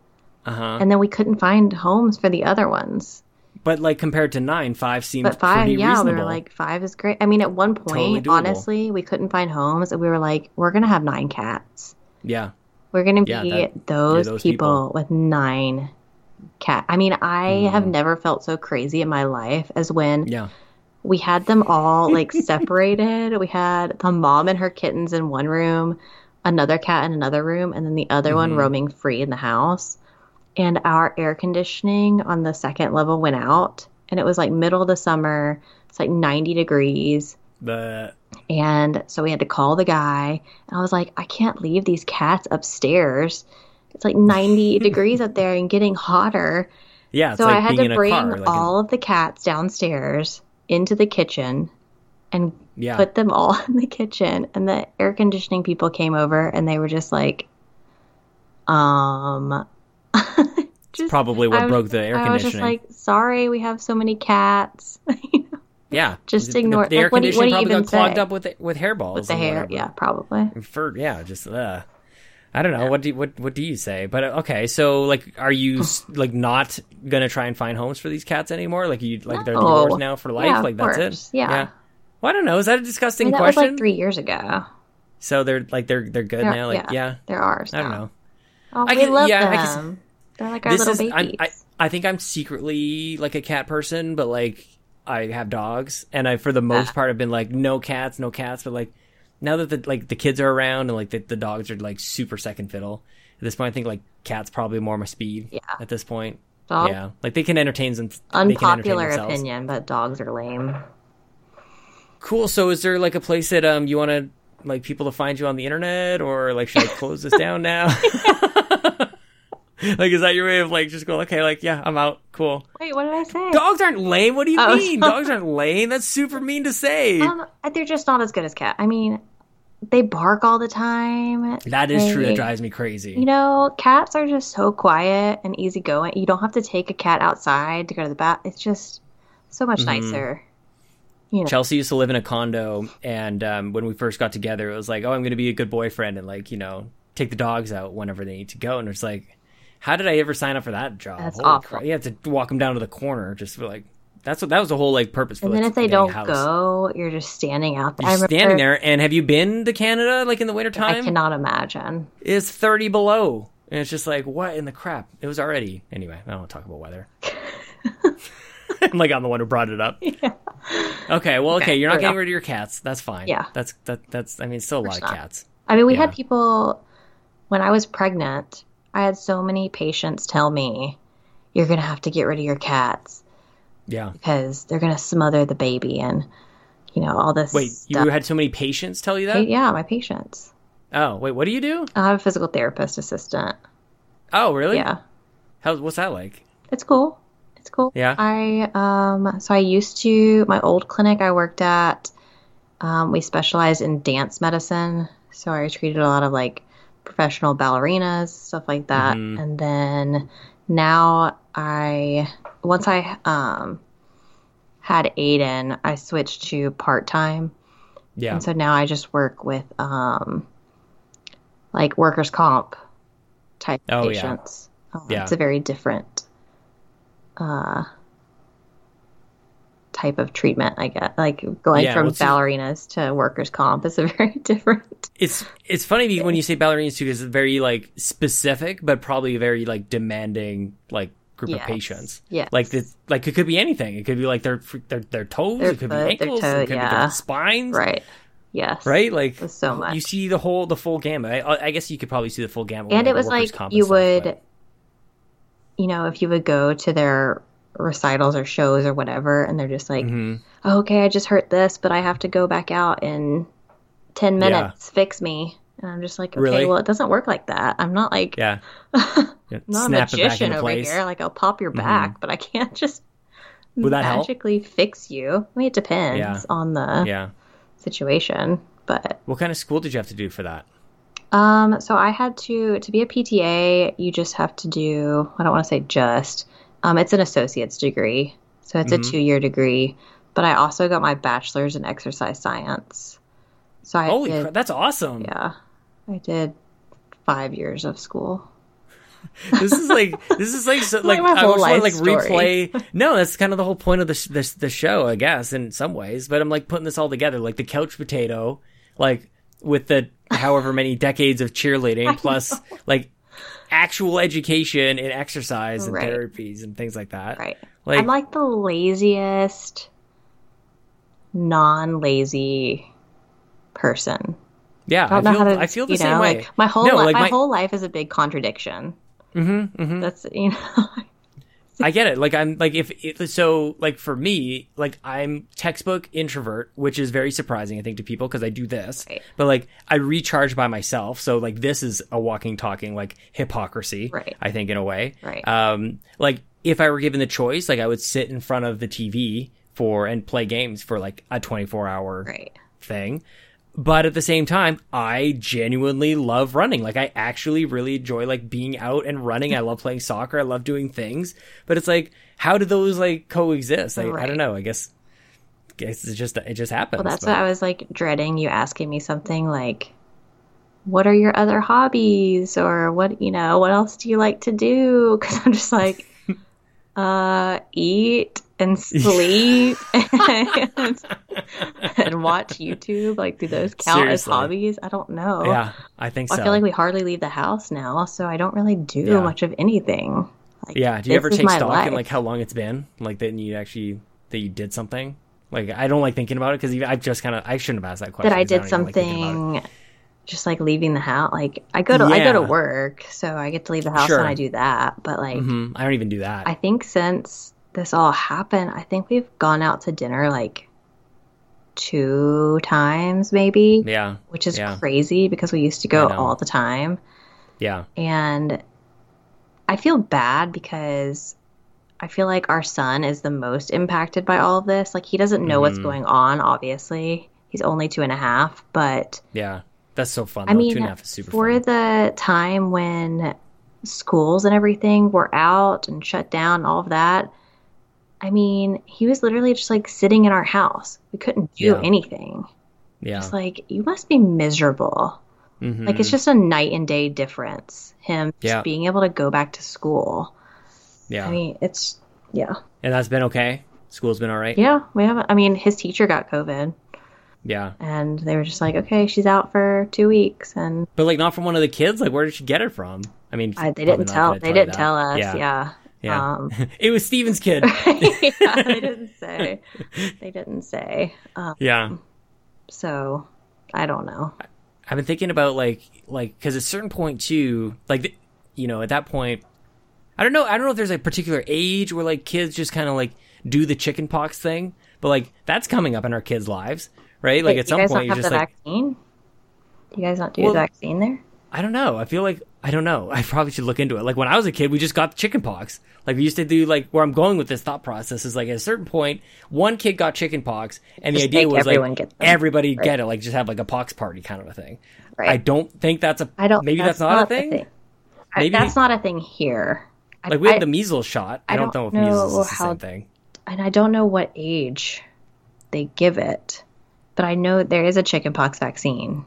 uh huh. and then we couldn't find homes for the other ones. But like compared to nine, five seems But five, pretty yeah, reasonable. we were like five is great. I mean, at one point, doable. honestly, we couldn't find homes, and we were like, we're gonna have nine cats. yeah, We're gonna be Yeah, that- those, those people, with nine cat. I mean, I have Mm. never felt so crazy in my life as when yeah. we had them all like separated. we had the mom and her kittens in one room, another cat in another room, and then the other one Mm-hmm. roaming free in the house. And our air conditioning on the second level went out, and it was like middle of the summer. It's like 90 degrees. The And so we had to call the guy. And I was like, I can't leave these cats upstairs. It's like 90 degrees up there and getting hotter. yeah. So like I had to bring car. Like in- all of the cats downstairs into the kitchen and yeah. put them all in the kitchen. And the air conditioning people came over and they were just like, um, just, probably what was- broke the air I was just conditioning. like, sorry, we have so many cats. yeah. just The- ignore- The, air like, what do you- conditioning what do you probably got clogged say? up with with hairballs. With the hair, whatever. yeah, probably. For yeah, just uh I don't know. What do you, what what do you say? But uh, okay, so like are you like not going to try and find homes for these cats anymore? Like you like they're No. yours now for life? Yeah, like that's course. it? Yeah. Well, I don't know. Is that a disgusting mean, that question? was like three years ago. so they're like they're they're good They're- now. Like yeah. they're ours. I don't now. know. Oh, I can- love yeah, I can- them. They're like our little is babies. I I think I'm secretly like a cat person, but like I have dogs, and I for the most Ah. part have been like no cats, no cats. But like now that the like the kids are around and like the, the dogs are like super second fiddle. At this point, I think like cats probably more my speed. Yeah. At this point, Dog- yeah, like they can entertain them. can entertain Unpopular opinion, but dogs are lame. Cool. So, is there like a place that um you want to like people to find you on the internet, or like should I close this down now? like, is that your way of like just going okay, like yeah, I'm out. Cool. Wait, what did I say? Dogs aren't lame. What do you Oh, mean? Dogs aren't lame. That's super mean to say. Um, they're just not as good as cat. I mean, they bark all the time. that is true. That drives me crazy. You know, cats are just so quiet and easygoing. You don't have to take a cat outside to go to the bath. It's just so much Mm-hmm. nicer. You know, Chelsea used to live in a condo, and um, when we first got together, it was like, oh, I'm going to be a good boyfriend and like you know take the dogs out whenever they need to go. And it's like, how did I ever sign up for that job? That's Holy awful. crap. You have to walk them down to the corner just for like. That's what that was the whole like purpose. For and then like, if they don't house. go, you're just standing out there. You're standing there, and have you been to Canada like in the wintertime? I cannot imagine. It's 30 below. And it's just like, what in the crap? It was already. Anyway, I don't want to talk about weather. I'm like, I'm the one who brought it up. Okay, well, okay, Okay, you're not getting go. rid of your cats. That's fine. Yeah. That's, that, that's, I mean, still a lot of cats. I mean, we Yeah. had people when I was pregnant. I had so many patients tell me, "You're gonna have to get rid of your cats Yeah. because they're gonna smother the baby." And you know, all this. Wait, you had so many patients tell you that? yeah, my patients. Oh, wait, what do you do? I have a physical therapist assistant. Oh, really? Yeah, How, what's that like? it's cool. Cool. Yeah? I um so I used to my old clinic I worked at. Um, we specialized in dance medicine, so I treated a lot of like professional ballerinas, stuff like that. Mhm. And then now I once I um had Aiden, I switched to part time. Yeah. And so now I just work with um like workers comp type Oh, yeah. patients. Um, Yeah. It's a very different uh type of treatment I get. Like going Yeah, from well, ballerinas to workers comp is a very different It's it's funny when you say ballerinas too, because it's very like specific, but probably a very like demanding like group of patients. Yeah, Like the like it could be anything. It could be like their their their toes. Their it could foot, be ankles. toe, it could be their spines. right. Yes. Right. Like There's so much. You see the whole the full gamut. I, I guess you could probably see the full gamut. and it was like you stuff, would but- you know if you would go to their recitals or shows or whatever and they're just like Mhm. oh, okay i just hurt this but i have to go back out in 10 minutes fix me and i'm just like okay Really? well it doesn't work like that i'm not like Yeah. Yeah, I'm not Snap a magician over place. Mm-hmm. here like i'll pop your back but i can't just Would that help? magically fix you i mean it depends Yeah. on the Yeah. situation but What kind of school did you have to do for that? Um, so I had to to be a PTA, you just have to do I don't want to say just. Um, it's an associate's degree. So it's Mhm. a 2-year degree, but I also got my bachelor's in exercise science. So I Holy did crap, that's awesome. yeah. I did 5 years of school. this is like this is like so, like, Like my I whole was like story. replay. No, that's kind of the whole point of the sh- this the show, I guess, in some ways. But I'm like putting this all together, like the couch potato, like with the however many decades of cheerleading plus like actual education and exercise and Right. therapies and things like that. Right. Like, I'm like the laziest non-lazy person. yeah, I I, don't know feel how to I feel the same know, way. Like my whole No, li- like my, my- whole life is a big contradiction. mm-hmm, mm-hmm. That's you know I get it. Like I'm like if it, so like for me, like I'm textbook introvert, which is very surprising I think to people because I do this. Right. But like I recharge by myself, so like this is a walking talking like hypocrisy. Right. I think in a way. Right. Um like if I were given the choice, like I would sit in front of the TV for and play games for like a 24 hour right. thing. But at the same time, I genuinely love running. Like I actually really enjoy like being out and running. I love playing soccer. I love doing things. But it's like, how do those like coexist? Like, I don't know. I guess, guess it just it just happens. Well, that's but- what I was like dreading you asking me something like, "What are your other hobbies?" or "What you know? What else do you like to do?" Because I'm just like, uh, eat and sleep and, and watch YouTube. Like, do those count Seriously. as hobbies? I don't know. yeah, I think so. I feel like we hardly leave the house now, so I don't really do Yeah. much of anything. Like, yeah. Do you ever take stock life. in like how long it's been? Like that you actually that you did something. Like I don't like thinking about it because I've just kind of I shouldn't have asked that question. that I did don't even like thinking about it. something just like leaving the house. Like I go to I go to work, so I get to leave the house Sure. and I do that. But like Mhm. I don't even do that. I think since this all happened, I think we've gone out to dinner like two times maybe, yeah, which is yeah. crazy because we used to go all the time. yeah, And I feel bad because I feel like our son is the most impacted by all of this. Like he doesn't know what's Mhm. going on, obviously. He's only two and a half, but yeah. That's so fun. I though. mean, two and a half is super for fun. the time when schools and everything were out and shut down, and all of that, I mean, he was literally just like sitting in our house. We couldn't do Yeah. anything. yeah. It's like, you must be miserable. Mhm. Like, it's just a night and day difference. Him just Yeah. being able to go back to school. yeah. I mean, it's, yeah. and that's been okay. School's been all right. Yeah, we haven't, I mean, his teacher got COVID Yeah. and they were just like, okay, she's out for two weeks. And But like not from one of the kids. Like where did she get it from? I mean, I, they didn't tell, they you didn't tell us. Yeah. Yeah. Yeah. Um, it was Steven's kid. yeah, they didn't say. They didn't say. Um, yeah. so I don't know. I've been thinking about like like because at a certain point too, like you know, at that point, I don't know. I don't know if there's a particular age where like kids just kind of like do the chicken pox thing. but like that's coming up in our kids' lives, right? Like Wait, at you some point, have just the like, vaccine. Do you guys not do Well- the vaccine there? I don't know. I feel like I don't know. I probably should look into it. Like when I was a kid, we just got chicken pox. Like we used to do. Like where I'm going with this thought process is like at a certain point, one kid got chicken pox, and the idea was like get everybody Right. get it. Like just have like a pox party kind of a thing. Right. I don't think that's a. I don't. Maybe that's, not, a thing. I- Maybe- that's not a thing here. I- Like we had I- the measles shot. I, I don't, don't know if measles know is the how- same thing. and I don't know what age they give it, but I know there is a chickenpox vaccine.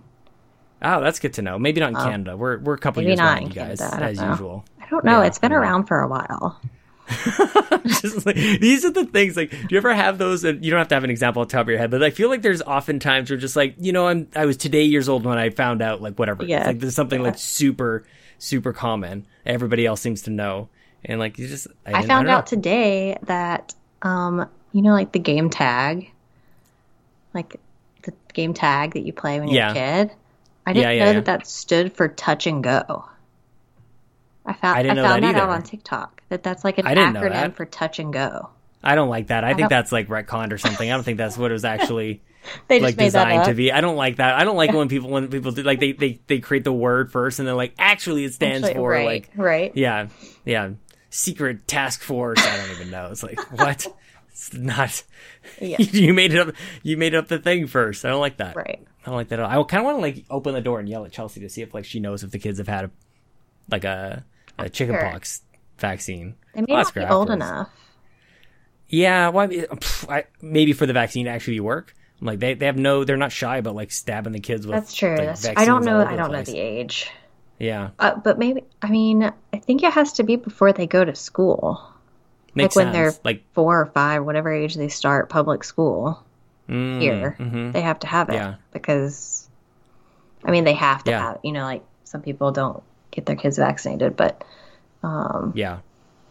Oh, that's good to know. Maybe not in Canada. We're we're a couple years behind you guys Canada. I as know. usual. I don't know. Yeah, it's been I around for a while. Just like, these are the things like do you ever have those and you don't have to have an example on top of your head but i feel like there's often times where just like you know i'm i was today years old when i found out like whatever Yeah. it's like there's something like super super common everybody else seems to know and like you just i, I found don't out today that, um, you know, like the game tag, like the game tag that you play when you're Yeah. a kid. I didn't Yeah, yeah, know yeah. that that stood for touch and go. I found I I, didn't know found that that, out on TikTok. That that's like an I acronym for touch and go. I don't like that i, think don't- that's like retconned or something i don't think that's what it was actually They just like made that designed up. to be i don't like that i don't like when people when people do like they they, they create the word first and they're like actually it stands Actually, for right, like right. Yeah, yeah. Secret task force. I don't even know. It's like what? It's not. Yeah. you made it up. You made up the thing first. I don't like that. Right. I don't like that. at all. I kind of want to like open the door and yell at Chelsea to see if like she knows if the kids have had a like a a chickenpox vaccine. They may not be old afterwards. enough. Yeah, well, I pff, I, maybe for the vaccine to actually work. I'm like they, they have no, they're not shy about like stabbing the kids with. That's true. like, That's I don't know. I don't know the age. Yeah, Uh, but maybe I mean I think it has to be before they go to school, makes like when sense. they're like four or five, whatever age they start public school mm, here. mhm. They have to have it Yeah. because, I mean, they have to Yeah. have. You know, like some people don't get their kids vaccinated, but um, Yeah.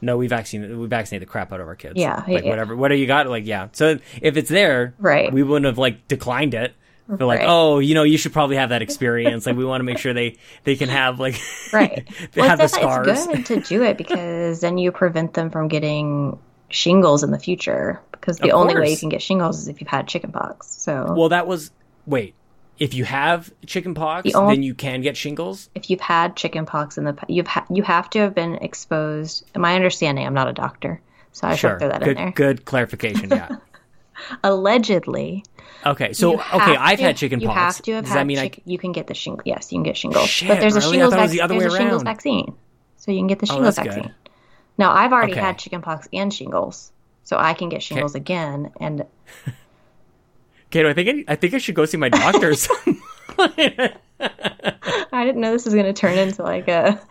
No, we vaccinated we vaccinated the crap out of our kids. Yeah, Like yeah. whatever whatever you got, like yeah. So if it's there, Right. we wouldn't have like declined it. They're like, Right. oh, you know, you should probably have that experience. like we want to make sure they they can have like right. they well, have the scars. it's good to do it because then you prevent them from getting shingles in the future. Because the Of only way you can get shingles is if you've had chickenpox. So Well, that was wait. If you have chickenpox, The only- then you can get shingles. if you've had chickenpox in the you've ha- you have to have been exposed. My understanding, I'm not a doctor, so I Sure. should throw that Good in there. good clarification. Yeah. Allegedly, Okay. So okay, I've to- had chickenpox. You have to have Does had. that mean chick- you can get the shingles. Yes, you can get shingles. Shit, but there's a really? Shingles. thought it was vac- the there's a shingles around. vaccine, so you can get the Oh, shingles good. vaccine. Now I've already Okay. had chickenpox and shingles, so I can get shingles again. And I, okay, I think I, I think I should go see my doctor. I didn't know this was going to turn into like a,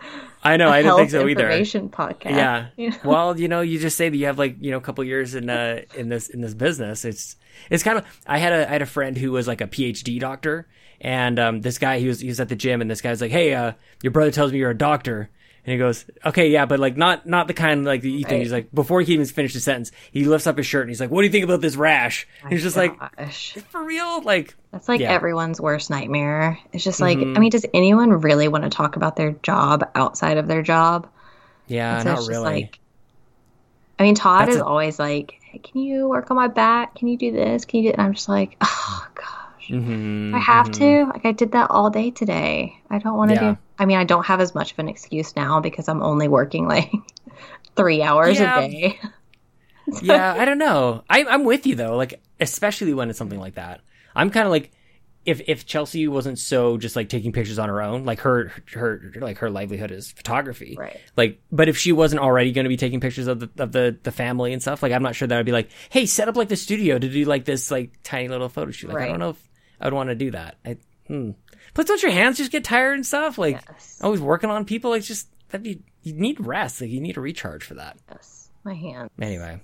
I know. I didn't think so either. information podcast. Yeah. You know? Well, you know, you just say that you have like you know a couple years in uh in this in this business. It's it's kind of. I had a I had a friend who was like a PhD doctor, and um this guy he was he was at the gym, and this guy's like, hey, uh, your brother tells me you're a doctor. And he goes, okay, yeah, but like not not the kind like that you think. Right. He's like, before he can even finish the sentence, he lifts up his shirt and he's like, "What do you think about this rash?" And he's just like, "For real?" Like, That's like Yeah. Mm-hmm. everyone's worst nightmare. It's just like, I mean, does anyone really want to talk about their job outside of their job? yeah, So not it's just really. like- I mean, Todd That's is a- always like, hey, "Can you work on my back? Can you do this? Can you do?" And I'm just like, "Oh gosh, Mhm, I have mhm. to. Like, I did that all day today. I don't want to Yeah. do." I mean, I don't have as much of an excuse now because I'm only working like three hours Yeah. a day. yeah, I don't know. I, I'm with you though. Like, especially when it's something like that. I'm kind of like, if if Chelsea wasn't so just like taking pictures on her own, like her her like her livelihood is photography, Right. Like, but if she wasn't already going to be taking pictures of the of the the family and stuff, like I'm not sure that I'd be like, hey, set up like the studio to do like this like tiny little photo shoot. Like, I don't know if I would want to do that. I, hmm. Plus, don't your hands just get tired and stuff? Like, Yes. always working on people. Like, just that you you need rest. Like, you need a recharge for that. Yes, my hand. Anyway,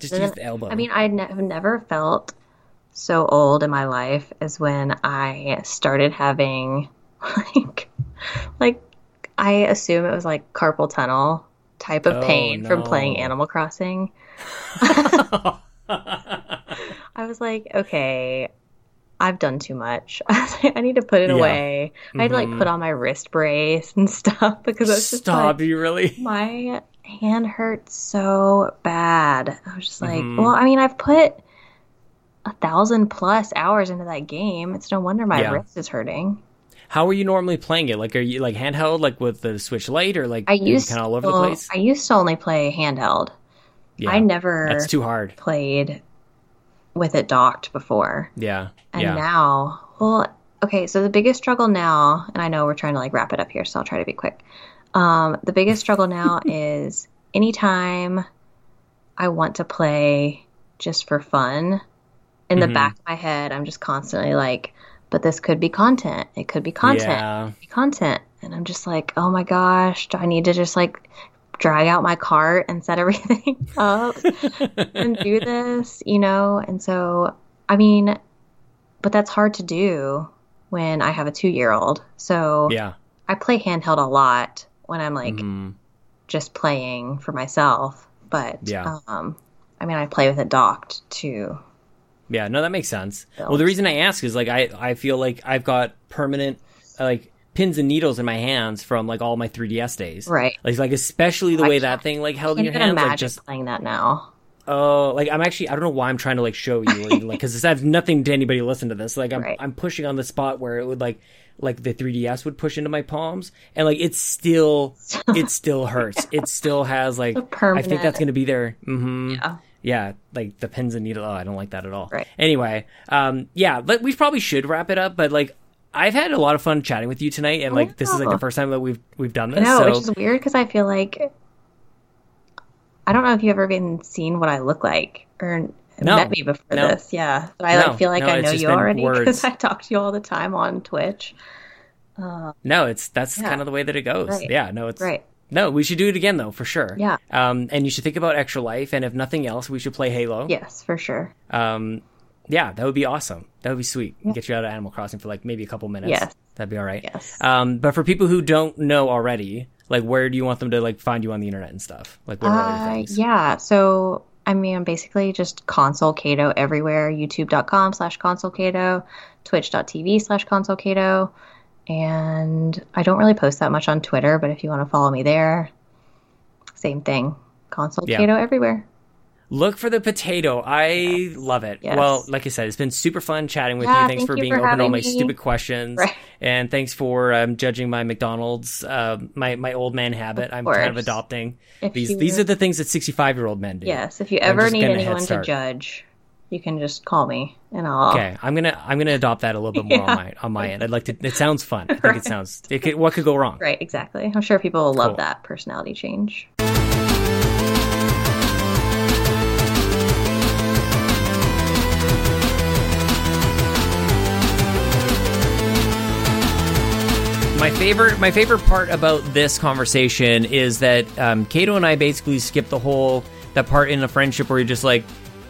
just And use the elbow. I mean, I ne- have never felt so old in my life as when I started having like, like I assume it was like carpal tunnel type of Oh, pain from playing. Animal Crossing. I was like, okay, I've done too much. I need to put it Yeah. away. I had to like put on my wrist brace and stuff because I was just Stop! like, you really? my hand hurt so bad. I was just like, Mhm. well, I mean, I've put a thousand plus hours into that game. It's no wonder my Yeah. wrist is hurting. How are you normally playing it? Like, are you like handheld, like with the Switch Lite, or like I used kind of all over well, the place? I used to only play handheld. Yeah, I never That's too hard. played with it docked before. Yeah, And yeah. now, well, okay, so the biggest struggle now, and I know we're trying to like wrap it up here, so I'll try to be quick. Um, the biggest struggle now is anytime I want to play just for fun, in the Mhm. back of my head, I'm just constantly like, but this could be content. It could be content. Yeah. It could be content. And I'm just like, oh my gosh, do I need to just like drag out my cart and set everything up and do this, you know? And so, I mean, but that's hard to do when I have a two year old. So Yeah. I play handheld a lot when I'm like Mhm. just playing for myself. But Yeah. um, I mean, I play with it docked too. Yeah, no, that makes sense. So- Well, the reason I ask is like I I feel like I've got permanent like pins and needles in my hands from like all my 3DS days. Right. Like like especially the I way that thing like held in your hands, like just playing that now. oh, like I'm actually I don't know why I'm trying to like show you like because I has nothing to anybody listen to this. Like I'm Right. I'm pushing on the spot where it would like like the 3DS would push into my palms and like it's still it still hurts. It still has like I think that's gonna be there. Mm-hmm. Yeah. Yeah, like the pins and needle. Oh, I don't like that at all. Right. Anyway, um, yeah, but we probably should wrap it up. But like, I've had a lot of fun chatting with you tonight, and like, this is like the first time that we've we've done this. know, so which is weird because I feel like I don't know if you've ever been seen what I look like or No. met me before No. this. Yeah, but I No. like feel like No, I know you already because I talk to you all the time on Twitch. no, it's that's Yeah. kind of the way that it goes. Right. Yeah, no, it's Right. No, we should do it again though, for sure. Yeah. Um, and you should think about Extra Life, and if nothing else, we should play Halo. Yes, for sure. Um, yeah, that would be awesome. That would be sweet. Get you out of Animal Crossing for like maybe a couple minutes. Yes. That'd be all right. Yes. Um, but for people who don't know already, like, where do you want them to like find you on the internet and stuff? Like, what are Uh, things? yeah. So I mean, I'm basically just console Cato everywhere. YouTube.com slash console Cato, Twitch.tv slash console Cato. And I don't really post that much on Twitter, but if you want to follow me there, same thing. Console Yeah. Cato everywhere. Look for the potato. I love it. Yes. Well, like I said, it's been super fun chatting with Yeah, you. Thanks thank for you being for open to all my me. stupid questions, Right. and thanks for um, judging my McDonald's, uh, my my old man habit. I'm kind of adopting If these. you- These are the things that 65 year old men do. Yes. If you ever need getting a head anyone to judge, you can just call me and I'll. Okay, I'm gonna I'm gonna adopt that a little bit more on my on my end. I'd like to. It sounds fun. I think Right. it sounds. It could, what could go wrong? Right, exactly. I'm sure people will love Cool. that personality change. My favorite, my favorite part about this conversation is that um, Kato and I basically skipped the whole that part in a friendship where you're just like,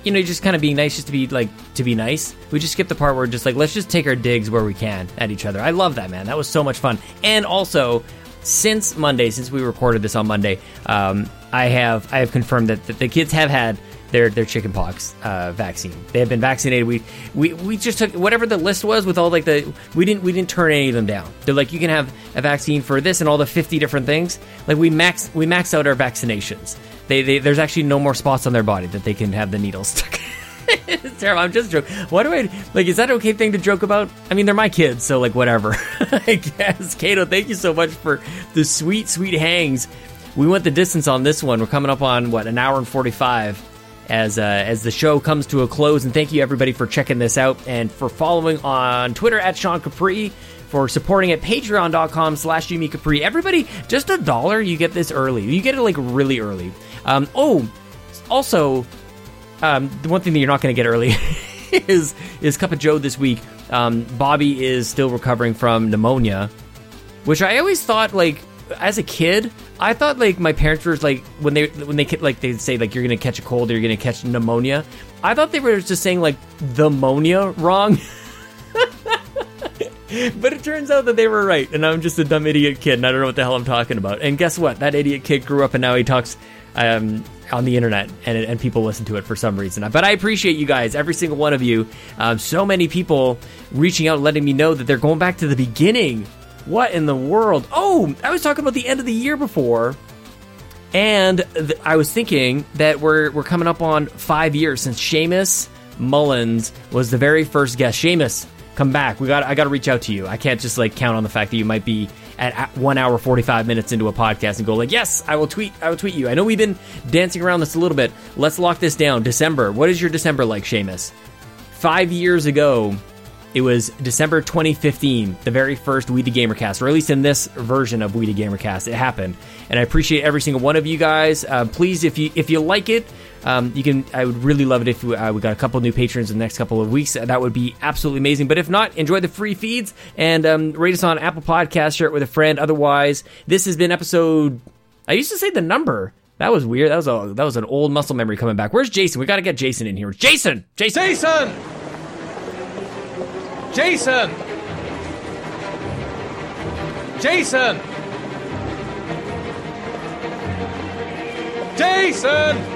you know, just kind of being nice, just to be like to be nice. We just skipped the part where we're just like, let's just take our digs where we can at each other. I love that, man. That was so much fun. And also, since Monday, since we recorded this on Monday, um, I have I have confirmed that, the kids have had their their chickenpox uh, vaccine. They have been vaccinated. We we we just took whatever the list was with all like the we didn't we didn't turn any of them down. They're like you can have a vaccine for this and all the fifty different things. Like we max we maxed out our vaccinations. They, they there's actually no more spots on their body that they can have the needles stuck. it's terrible. I'm just joking. What do I like? Is that okay thing to joke about? I mean, they're my kids, so like whatever. I guess. Kato, thank you so much for the sweet, sweet hangs. We went the distance on this one. We're coming up on what an hour and forty five as uh, as the show comes to a close. And thank you everybody for checking this out and for following on Twitter at Sean Capri. For supporting at patreon.com slash Jimmy Capri. Everybody, just a dollar, you get this early. You get it like really early. Um, oh, also, um, the one thing that you're not going to get early is is Cup of Joe this week. Um, Bobby is still recovering from pneumonia, which I always thought like as a kid, I thought like my parents were like when they when they like they'd say like you're gonna catch a cold or you're gonna catch pneumonia. I thought they were just saying like the ammonia wrong. but it turns out that they were right, and I'm just a dumb idiot kid, and I don't know what the hell I'm talking about. And guess what? That idiot kid grew up, and now he talks um, on the internet, and, and people listen to it for some reason. But I appreciate you guys, every single one of you. Um, so many people reaching out, letting me know that they're going back to the beginning. What in the world? Oh, I was talking about the end of the year before. And th- I was thinking that we're we're coming up on five years since Seamus Mullins was the very first guest. Seamus, come back. We got I got to reach out to you. I can't just like count on the fact that you might be at one hour forty five minutes into a podcast and go like, yes, I will tweet. I will tweet you. I know we've been dancing around this a little bit. Let's lock this down. December. What is your December like, Seamus? Five years ago, it was December 2015, the very first We the Gamercast, or at least in this version of We the Gamercast, it happened. And I appreciate every single one of you guys. Uh, please, if you if you like it, um, you can. I would really love it if we, uh, we got a couple new patrons in the next couple of weeks. That would be absolutely amazing. But if not, enjoy the free feeds and um, rate us on Apple Podcast. Share it with a friend. Otherwise, this has been episode. I used to say the number. That was weird. That was a that was an old muscle memory coming back. Where's Jason? We got to get Jason in here. Jason, Jason, Jason! Jason! Jason! Jason!